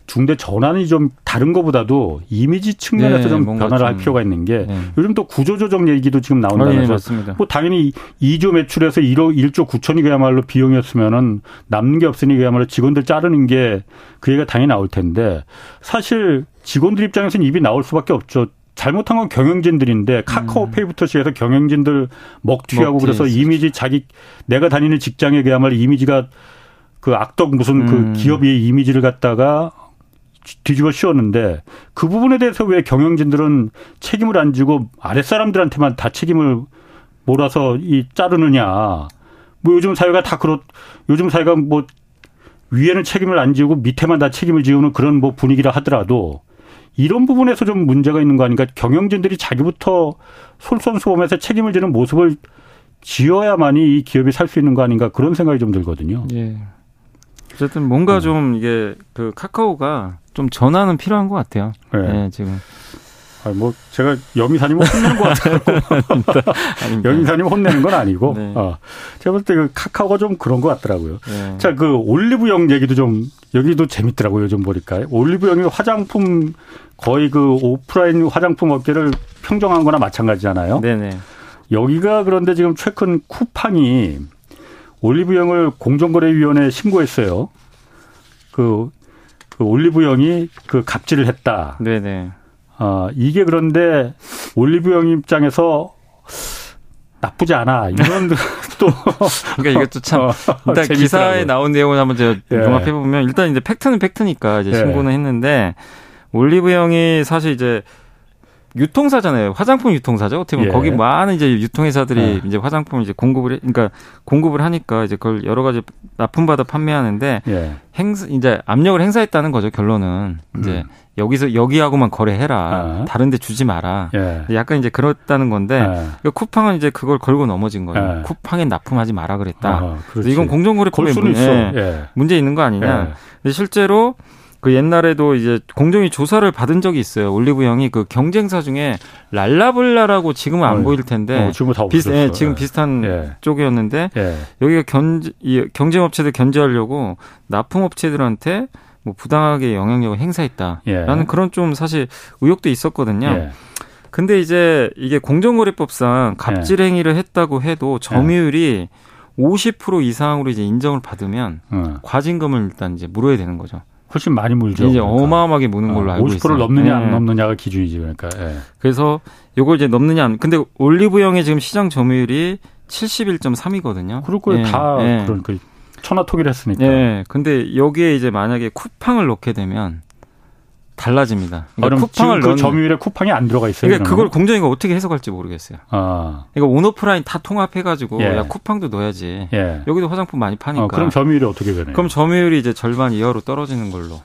중대 전환이 좀 다른 것보다도 이미지 측면에서 네, 좀 변화를 좀, 할 필요가 있는 게 네. 요즘 또 구조조정 얘기도 지금 나온다면서 네, 뭐 당연히 2조 매출에서 1억 1조 9천이 그야말로 비용이었으면은 남는 게 없으니 그야말로 직원들 자르는 게 그 얘기가 당연히 나올 텐데 사실 직원들 입장에서는 입이 나올 수밖에 없죠. 잘못한 건 경영진들인데 카카오페이부터 시작해서 경영진들 먹튀하고 먹튀. 그래서 이미지 자기 내가 다니는 직장에 그야말로 이미지가 그 악덕 무슨 그 음. 그 기업의 이미지를 갖다가 뒤집어 씌웠는데 그 부분에 대해서 왜 경영진들은 책임을 안 지고 아랫사람들한테만 다 책임을 몰아서 이 자르느냐. 뭐 요즘 사회가 다 그렇 요즘 사회가 뭐 위에는 책임을 안 지고 밑에만 다 책임을 지우는 그런 뭐 분위기라 하더라도 이런 부분에서 좀 문제가 있는 거 아닌가? 경영진들이 자기부터 솔선수범해서 책임을 지는 모습을 지어야만이 이 기업이 살 수 있는 거 아닌가 그런 생각이 좀 들거든요. 예. 어쨌든 뭔가 네. 좀 이게 그 카카오가 좀 전환은 필요한 것 같아요. 네, 예, 지금. 아, 뭐 제가 여미사님 혼내는 것 같아요. 여미사님 혼내는 건 아니고, 네. 어, 제가 볼 때 그 카카오가 좀 그런 것 같더라고요. 네. 자, 그 올리브영 얘기도 좀 여기도 재밌더라고요. 요즘 보니까 올리브영이 화장품 거의 그 오프라인 화장품 업계를 평정한 거나 마찬가지잖아요. 네네. 여기가 그런데 지금 최근 쿠팡이 올리브영을 공정거래위원회에 신고했어요. 그, 그그 올리브영이 그 갑질을 했다. 네네. 어, 이게 그런데 올리브영 입장에서 나쁘지 않아. 이런 또 그러니까 이게 또참 어, 일단 재밌더라고요. 기사에 나온 내용을 한번 제가 예. 종합해 보면 일단 이제 팩트는 팩트니까 이제 예. 신고는 했는데 올리브영이 사실 이제 유통사잖아요. 화장품 유통사죠. 어떻게 보면 예. 거기 많은 이제 유통회사들이 예. 이제 화장품을 이제 공급을 그러니까 공급을 하니까 이제 그걸 여러 가지 납품받아 판매하는데 예. 행 이제 압력을 행사했다는 거죠. 결론은 이제 음. 여기서 여기하고만 거래해라. 아. 다른데 주지 마라. 예. 약간 이제 그렇다는 건데 예. 그 쿠팡은 이제 그걸 걸고 넘어진 거예요. 예. 쿠팡에 납품하지 마라 그랬다. 아, 이건 공정거래법에 문제, 문제 있는 거 아니냐. 근데 실제로 그 옛날에도 이제 공정위 조사를 받은 적이 있어요. 올리브 영이 그 경쟁사 중에 랄라블라라고 지금은 안 어, 보일 텐데 어, 지금 다 비슷, 예, 지금 예. 비슷한 예. 쪽이었는데 예. 여기가 견 경쟁업체들 견제하려고 납품업체들한테 뭐 부당하게 영향력을 행사했다라는 예. 그런 좀 사실 의혹도 있었거든요. 예. 근데 이제 이게 공정거래법상 갑질 행위를 했다고 해도 점유율이 50% 이상으로 이제 인정을 받으면 어. 과징금을 일단 이제 물어야 되는 거죠. 훨씬 많이 물죠. 이제 그러니까. 어마어마하게 무는 걸로 어, 알고 있어요. 50% 넘느냐 네. 안 넘느냐가 기준이지 그러니까. 예. 그래서 요걸 이제 넘느냐 안. 근데 올리브영의 지금 시장 점유율이 71.3이거든요. 그럴 거예요. 예. 다 예. 그런 그 천하 토기를 했으니까. 예. 근데 여기에 이제 만약에 쿠팡을 넣게 되면 달라집니다. 그러니까 쿠팡을 그 점유율에 쿠팡이 안 들어가 있어요. 그러니까 그걸 공정위가 어떻게 해석할지 모르겠어요. 아. 그러니까 온오프라인 다 통합해가지고 예. 야 쿠팡도 넣어야지. 예. 여기도 화장품 많이 파니까. 어, 그럼 점유율이 어떻게 되나요? 그럼 점유율이 이제 절반 이하로 떨어지는 걸로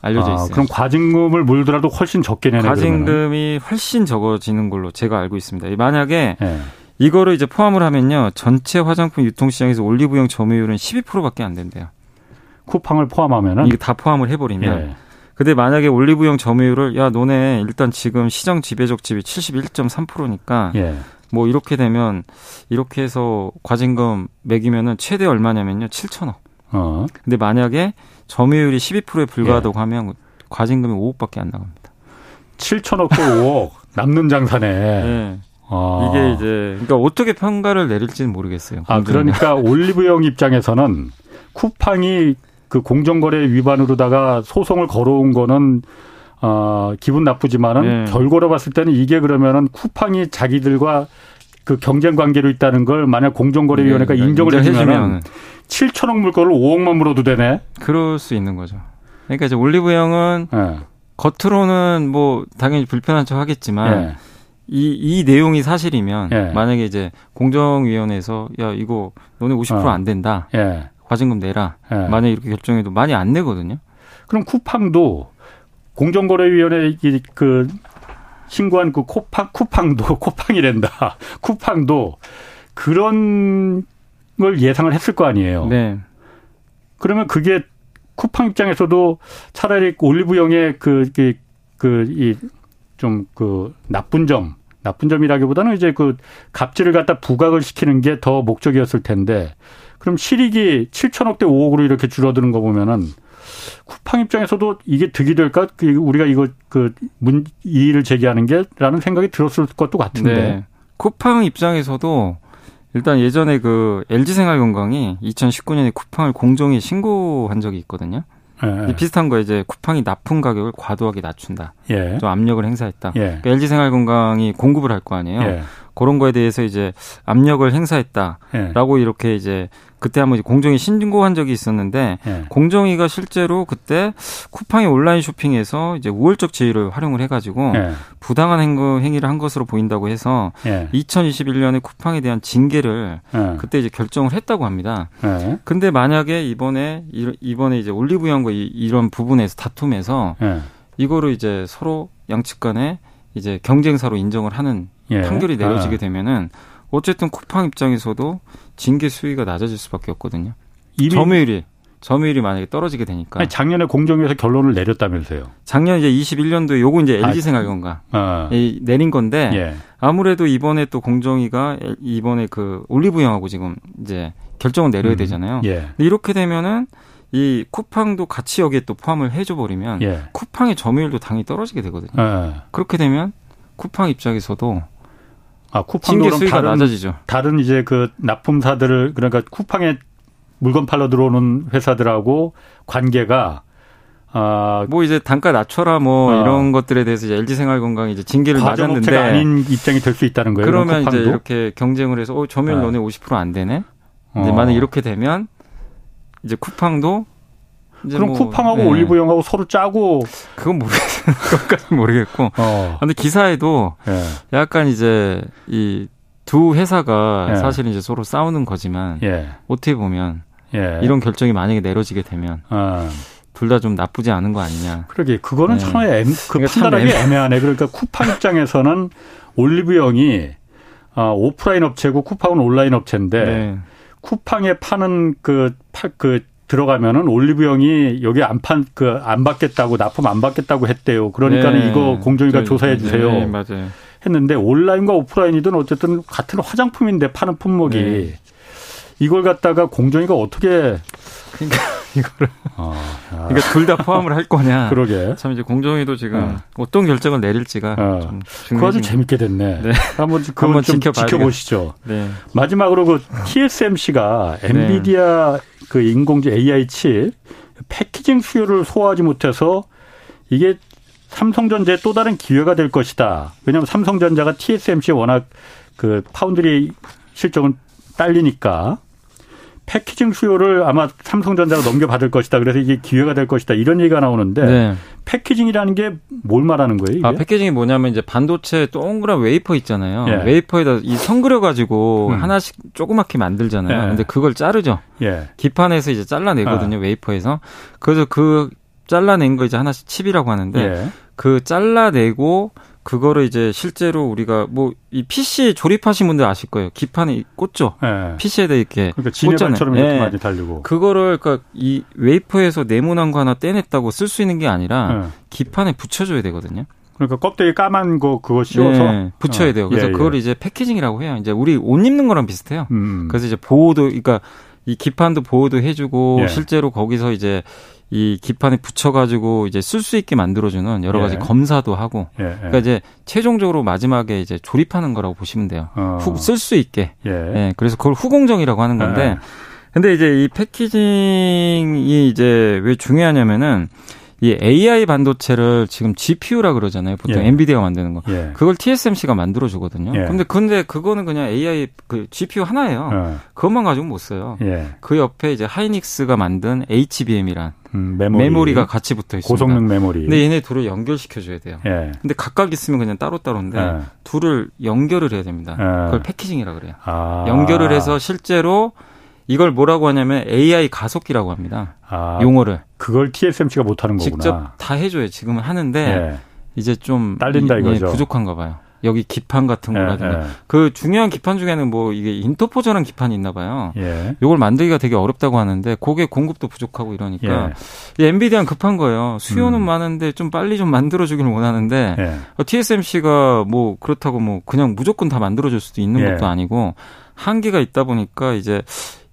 알려져 아, 있어요. 그럼 과징금을 물더라도 훨씬 적게 내는 과징금이 그러면은? 훨씬 적어지는 걸로 제가 알고 있습니다. 만약에 예. 이거를 이제 포함을 하면요 전체 화장품 유통시장에서 올리브영 점유율은 12%밖에 안 된대요. 쿠팡을 포함하면은 이게 다 포함을 해버리면. 예. 근데 만약에 올리브영 점유율을 야 너네 일단 지금 시장 지배적 지위 71.3%니까 예. 뭐 이렇게 되면 이렇게 해서 과징금 매기면은 최대 얼마냐면요 7천억. 어. 근데 만약에 점유율이 12%에 불과하다고 예. 하면 과징금이 5억밖에 안 나갑니다. 7천억 도 5억 남는 장사네. 예. 아. 이게 이제 그러니까 어떻게 평가를 내릴지는 모르겠어요. 아 그러니까 올리브영 입장에서는 쿠팡이 그 공정거래 위반으로다가 소송을 걸어온 거는 어, 기분 나쁘지만은 네. 결과로 봤을 때는 이게 그러면은 쿠팡이 자기들과 그 경쟁 관계로 있다는 걸 만약 공정거래위원회가 네, 인정을 해주면 7천억 물건을 5억만 물어도 되네. 그럴 수 있는 거죠. 그러니까 이제 올리브 영은 네. 겉으로는 뭐 당연히 불편한 척 하겠지만 네. 이, 이 내용이 사실이면 예. 만약에 이제 공정위원회에서 야 이거 너네 50%안 어. 된다. 예. 과징금 내라. 네. 만약 이렇게 결정해도 많이 안 내거든요. 그럼 쿠팡도 공정거래위원회 그 신고한 그 코팡 쿠팡도 코팡이랜다. 쿠팡도 그런 걸 예상을 했을 거 아니에요. 네. 그러면 그게 쿠팡 입장에서도 차라리 올리브영의 그, 그, 그, 이, 좀, 그, 나쁜 점, 나쁜 점이라기보다는 이제 그 갑질을 갖다 부각을 시키는 게 더 목적이었을 텐데 그럼 실익이 7천억 대 5억으로 이렇게 줄어드는 거 보면은 쿠팡 입장에서도 이게 득이 될까? 그 우리가 이거 그 문, 이의를 제기하는 게라는 생각이 들었을 것도 같은데. 네. 쿠팡 입장에서도 일단 예전에 그 LG생활건강이 2019년에 쿠팡을 공정에 신고한 적이 있거든요. 예. 비슷한 거 이제 쿠팡이 납품 가격을 과도하게 낮춘다. 예. 좀 압력을 행사했다. 예. 그러니까 LG생활건강이 공급을 할 거 아니에요. 예. 그런 거에 대해서 이제 압력을 행사했다라고 예. 이렇게 이제 그때 한번 공정위 신고한 적이 있었는데 예. 공정위가 실제로 그때 쿠팡이 온라인 쇼핑에서 이제 우월적 지위를 활용을 해가지고 예. 부당한 행위를 한 것으로 보인다고 해서 예. 2021년에 쿠팡에 대한 징계를 예. 그때 이제 결정을 했다고 합니다. 예. 근데 만약에 이번에 이번에 이제 올리브영과 이런 부분에서 다툼에서 예. 이거를 이제 서로 양측 간에 이제 경쟁사로 인정을 하는 판결이 내려지게 아. 되면은 어쨌든 쿠팡 입장에서도 징계 수위가 낮아질 수밖에 없거든요. 점유율이 점유율이 만약에 떨어지게 되니까. 아니, 작년에 공정위에서 결론을 내렸다면서요. 작년 이제 21년도에 요거 이제 LG 생활건가 아, 어. 내린 건데 예. 아무래도 이번에 또 공정위가 이번에 그 올리브영하고 지금 이제 결정을 내려야 음, 되잖아요. 예. 이렇게 되면은 이 쿠팡도 같이 여기에 또 포함을 해줘 버리면 예. 쿠팡의 점유율도 당연히 떨어지게 되거든요. 예. 그렇게 되면 쿠팡 입장에서도 아, 쿠팡도 수위가 다른, 낮아지죠. 다른 이제 그 납품사들을 그러니까 쿠팡에 물건 팔러 들어오는 회사들하고 관계가 아, 뭐 이제 단가 낮춰라 뭐 아. 이런 것들에 대해서 이제 LG 생활건강 이제 징계를 맞았는데 아닌 입장이 될 수 있다는 거예요. 그러면 이제 이렇게 경쟁을 해서 어 점유율 아. 너네 50%안 되네. 이제 어. 만약 이렇게 되면 이제 쿠팡도 그럼 뭐, 쿠팡하고 네. 올리브영하고 서로 짜고 그건 모르겠어요. 그것까지 모르겠고. 어. 근데 기사에도 네. 약간 이제 이 두 회사가 예. 사실 이제 서로 싸우는 거지만 예. 어떻게 보면 예. 이런 결정이 만약에 내려지게 되면 아. 둘다 좀 나쁘지 않은 거 아니냐. 그러게 그거는 네. 참 애, 그 그러니까 판단하기 애매... 애매하네. 그러니까 쿠팡 입장에서는 올리브영이 어, 오프라인 업체고 쿠팡은 온라인 업체인데 네. 쿠팡에 파는 그, 파, 그 들어가면은 올리브영이 여기 안판 그 안 받겠다고 납품 안 받겠다고 했대요. 그러니까는 네. 이거 공정위가 조사해 주세요. 네, 맞아요. 했는데 온라인과 오프라인이든 어쨌든 같은 화장품인데 파는 품목이 네. 이걸 갖다가 공정위가 어떻게 그러니까 이거를 어, 그러니까 둘 다 포함을 할 거냐. 그러게. 참 이제 공정위도 지금 어. 떤 결정을 내릴지가 어. 좀 그거 아주 재밌게 됐네. 네. 한번 그 한번 지켜보시죠. 네. 마지막으로 그 TSMC가 네. 엔비디아 그 인공지 AI 칩 패키징 수요를 소화하지 못해서 이게 삼성전자의 또 다른 기회가 될 것이다. 왜냐하면 삼성전자가 TSMC 워낙 그 파운드리 실적은 딸리니까 패키징 수요를 아마 삼성전자가 넘겨받을 것이다. 그래서 이게 기회가 될 것이다. 이런 얘기가 나오는데 네. 패키징이라는 게 뭘 말하는 거예요? 이게? 아, 패키징이 뭐냐면 이제 반도체 동그란 웨이퍼 있잖아요. 예. 웨이퍼에다 이 선 그려 가지고 음. 하나씩 조그맣게 만들잖아요. 예. 근데 그걸 자르죠. 예. 기판에서 이제 잘라내거든요. 아. 웨이퍼에서. 그래서 그 잘라낸 거 이제 하나씩 칩이라고 하는데 예. 그 잘라내고 그거를 이제 실제로 우리가 뭐 이 PC 조립하신 분들 아실 거예요. 기판에 꽂죠. 네. PC에다 이렇게 그러니까 지네발처럼 이렇게 네. 많이 달리고. 그거를 그러니까 이 웨이퍼에서 네모난 거 하나 떼냈다고 쓸 수 있는 게 아니라 네. 기판에 붙여줘야 되거든요. 그러니까 껍데기 까만 거 그거 씌워서 네, 붙여야 돼요. 그래서 예, 예. 그걸 이제 패키징이라고 해요. 이제 우리 옷 입는 거랑 비슷해요. 음. 그래서 이제 보호도 그러니까 이 기판도 보호도 해주고 예. 실제로 거기서 이제 이 기판에 붙여가지고 이제 쓸 수 있게 만들어주는 여러 가지 예. 검사도 하고, 예, 예. 그러니까 이제 최종적으로 마지막에 이제 조립하는 거라고 보시면 돼요. 어. 쓸수 있게. 예. 예. 그래서 그걸 후공정이라고 하는 건데, 예. 근데 이제 이 패키징이 이제 왜 중요하냐면은 이 AI 반도체를 지금 GPU라 그러잖아요. 보통 예. 엔비디아가 만드는 거. 예. 그걸 TSMC가 만들어 주거든요. 예. 근데 근데 그거는 그냥 AI 그 GPU 하나예요. 어. 그것만 가지고 못 써요. 예. 그 옆에 이제 하이닉스가 만든 HBM이란 음, 메모리. 가 같이 붙어 있습니다. 고성능 메모리. 근데 얘네 둘을 연결시켜 줘야 돼요. 예. 근데 각각 있으면 그냥 따로따로인데 예. 둘을 연결을 해야 됩니다. 예. 그걸 패키징이라 그래요. 아. 연결을 해서 실제로 이걸 뭐라고 하냐면 AI 가속기라고 합니다. 아, 용어를. 그걸 TSMC가 못하는 거구나. 직접 다 해줘요. 지금은 하는데 예. 이제 좀 딸린다 이거죠. 예, 부족한가 봐요. 여기 기판 같은 거라든가 예, 예. 그 중요한 기판 중에는 뭐 이게 인터포저라는 기판이 있나 봐요. 예. 이걸 만들기가 되게 어렵다고 하는데 그게 공급도 부족하고 이러니까 예. 엔비디아는 급한 거예요. 수요는 음. 많은데 좀 빨리 좀 만들어 주길 원하는데 예. 어, TSMC가 뭐 그렇다고 뭐 그냥 무조건 다 만들어 줄 수도 있는 예. 것도 아니고 한계가 있다 보니까 이제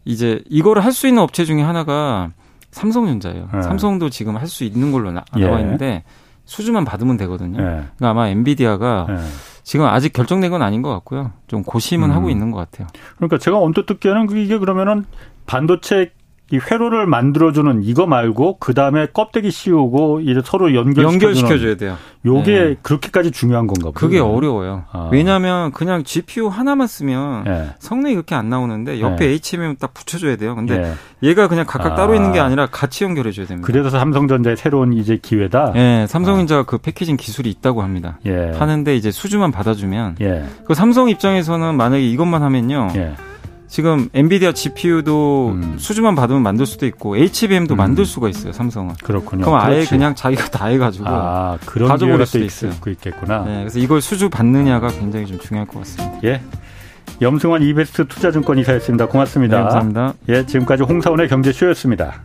이제 이거를 할 수 있는 업체 중에 하나가 삼성전자예요. 네. 삼성도 지금 할 수 있는 걸로 나, 와 예. 있는데 수주만 받으면 되거든요. 예. 그러니까 아마 엔비디아가 예. 지금 아직 결정된 건 아닌 것 같고요. 좀 고심은 음. 하고 있는 것 같아요. 그러니까 제가 언뜻 듣기에는 이게 그러면은 반도체 이 회로를 만들어주는 이거 말고 그 다음에 껍데기 씌우고 이제 서로 연결시켜 줘야 돼요. 요게 네. 그렇게까지 중요한 건가 보요 그게 어려워요. 아. 왜냐하면 그냥 GPU 하나만 쓰면 네. 성능이 그렇게 안 나오는데 옆에 네. HMM 딱 붙여줘야 돼요. 근데 네. 얘가 그냥 각각 아. 따로 있는 게 아니라 같이 연결해 줘야 됩니다. 그래서 삼성전자의 새로운 이제 기회다. 네, 삼성전자가 아. 그 패키징 기술이 있다고 합니다. 예. 하는데 이제 수주만 받아주면 예. 그 삼성 입장에서는 만약에 이것만 하면요. 예. 지금 엔비디아 GPU도 음. 수주만 받으면 만들 수도 있고 HBM도 음. 만들 수가 있어요 삼성은. 그렇군요. 그럼 아예 그렇지. 그냥 자기가 다 해가지고 아, 그런 가져버릴 수도 있어요. 있겠구나. 네, 그래서 이걸 수주 받느냐가 굉장히 좀 중요할 것 같습니다. 예. 염승환 이베스트 투자증권 이사였습니다. 고맙습니다. 네, 감사합니다. 예, 지금까지 홍사원의 경제쇼였습니다.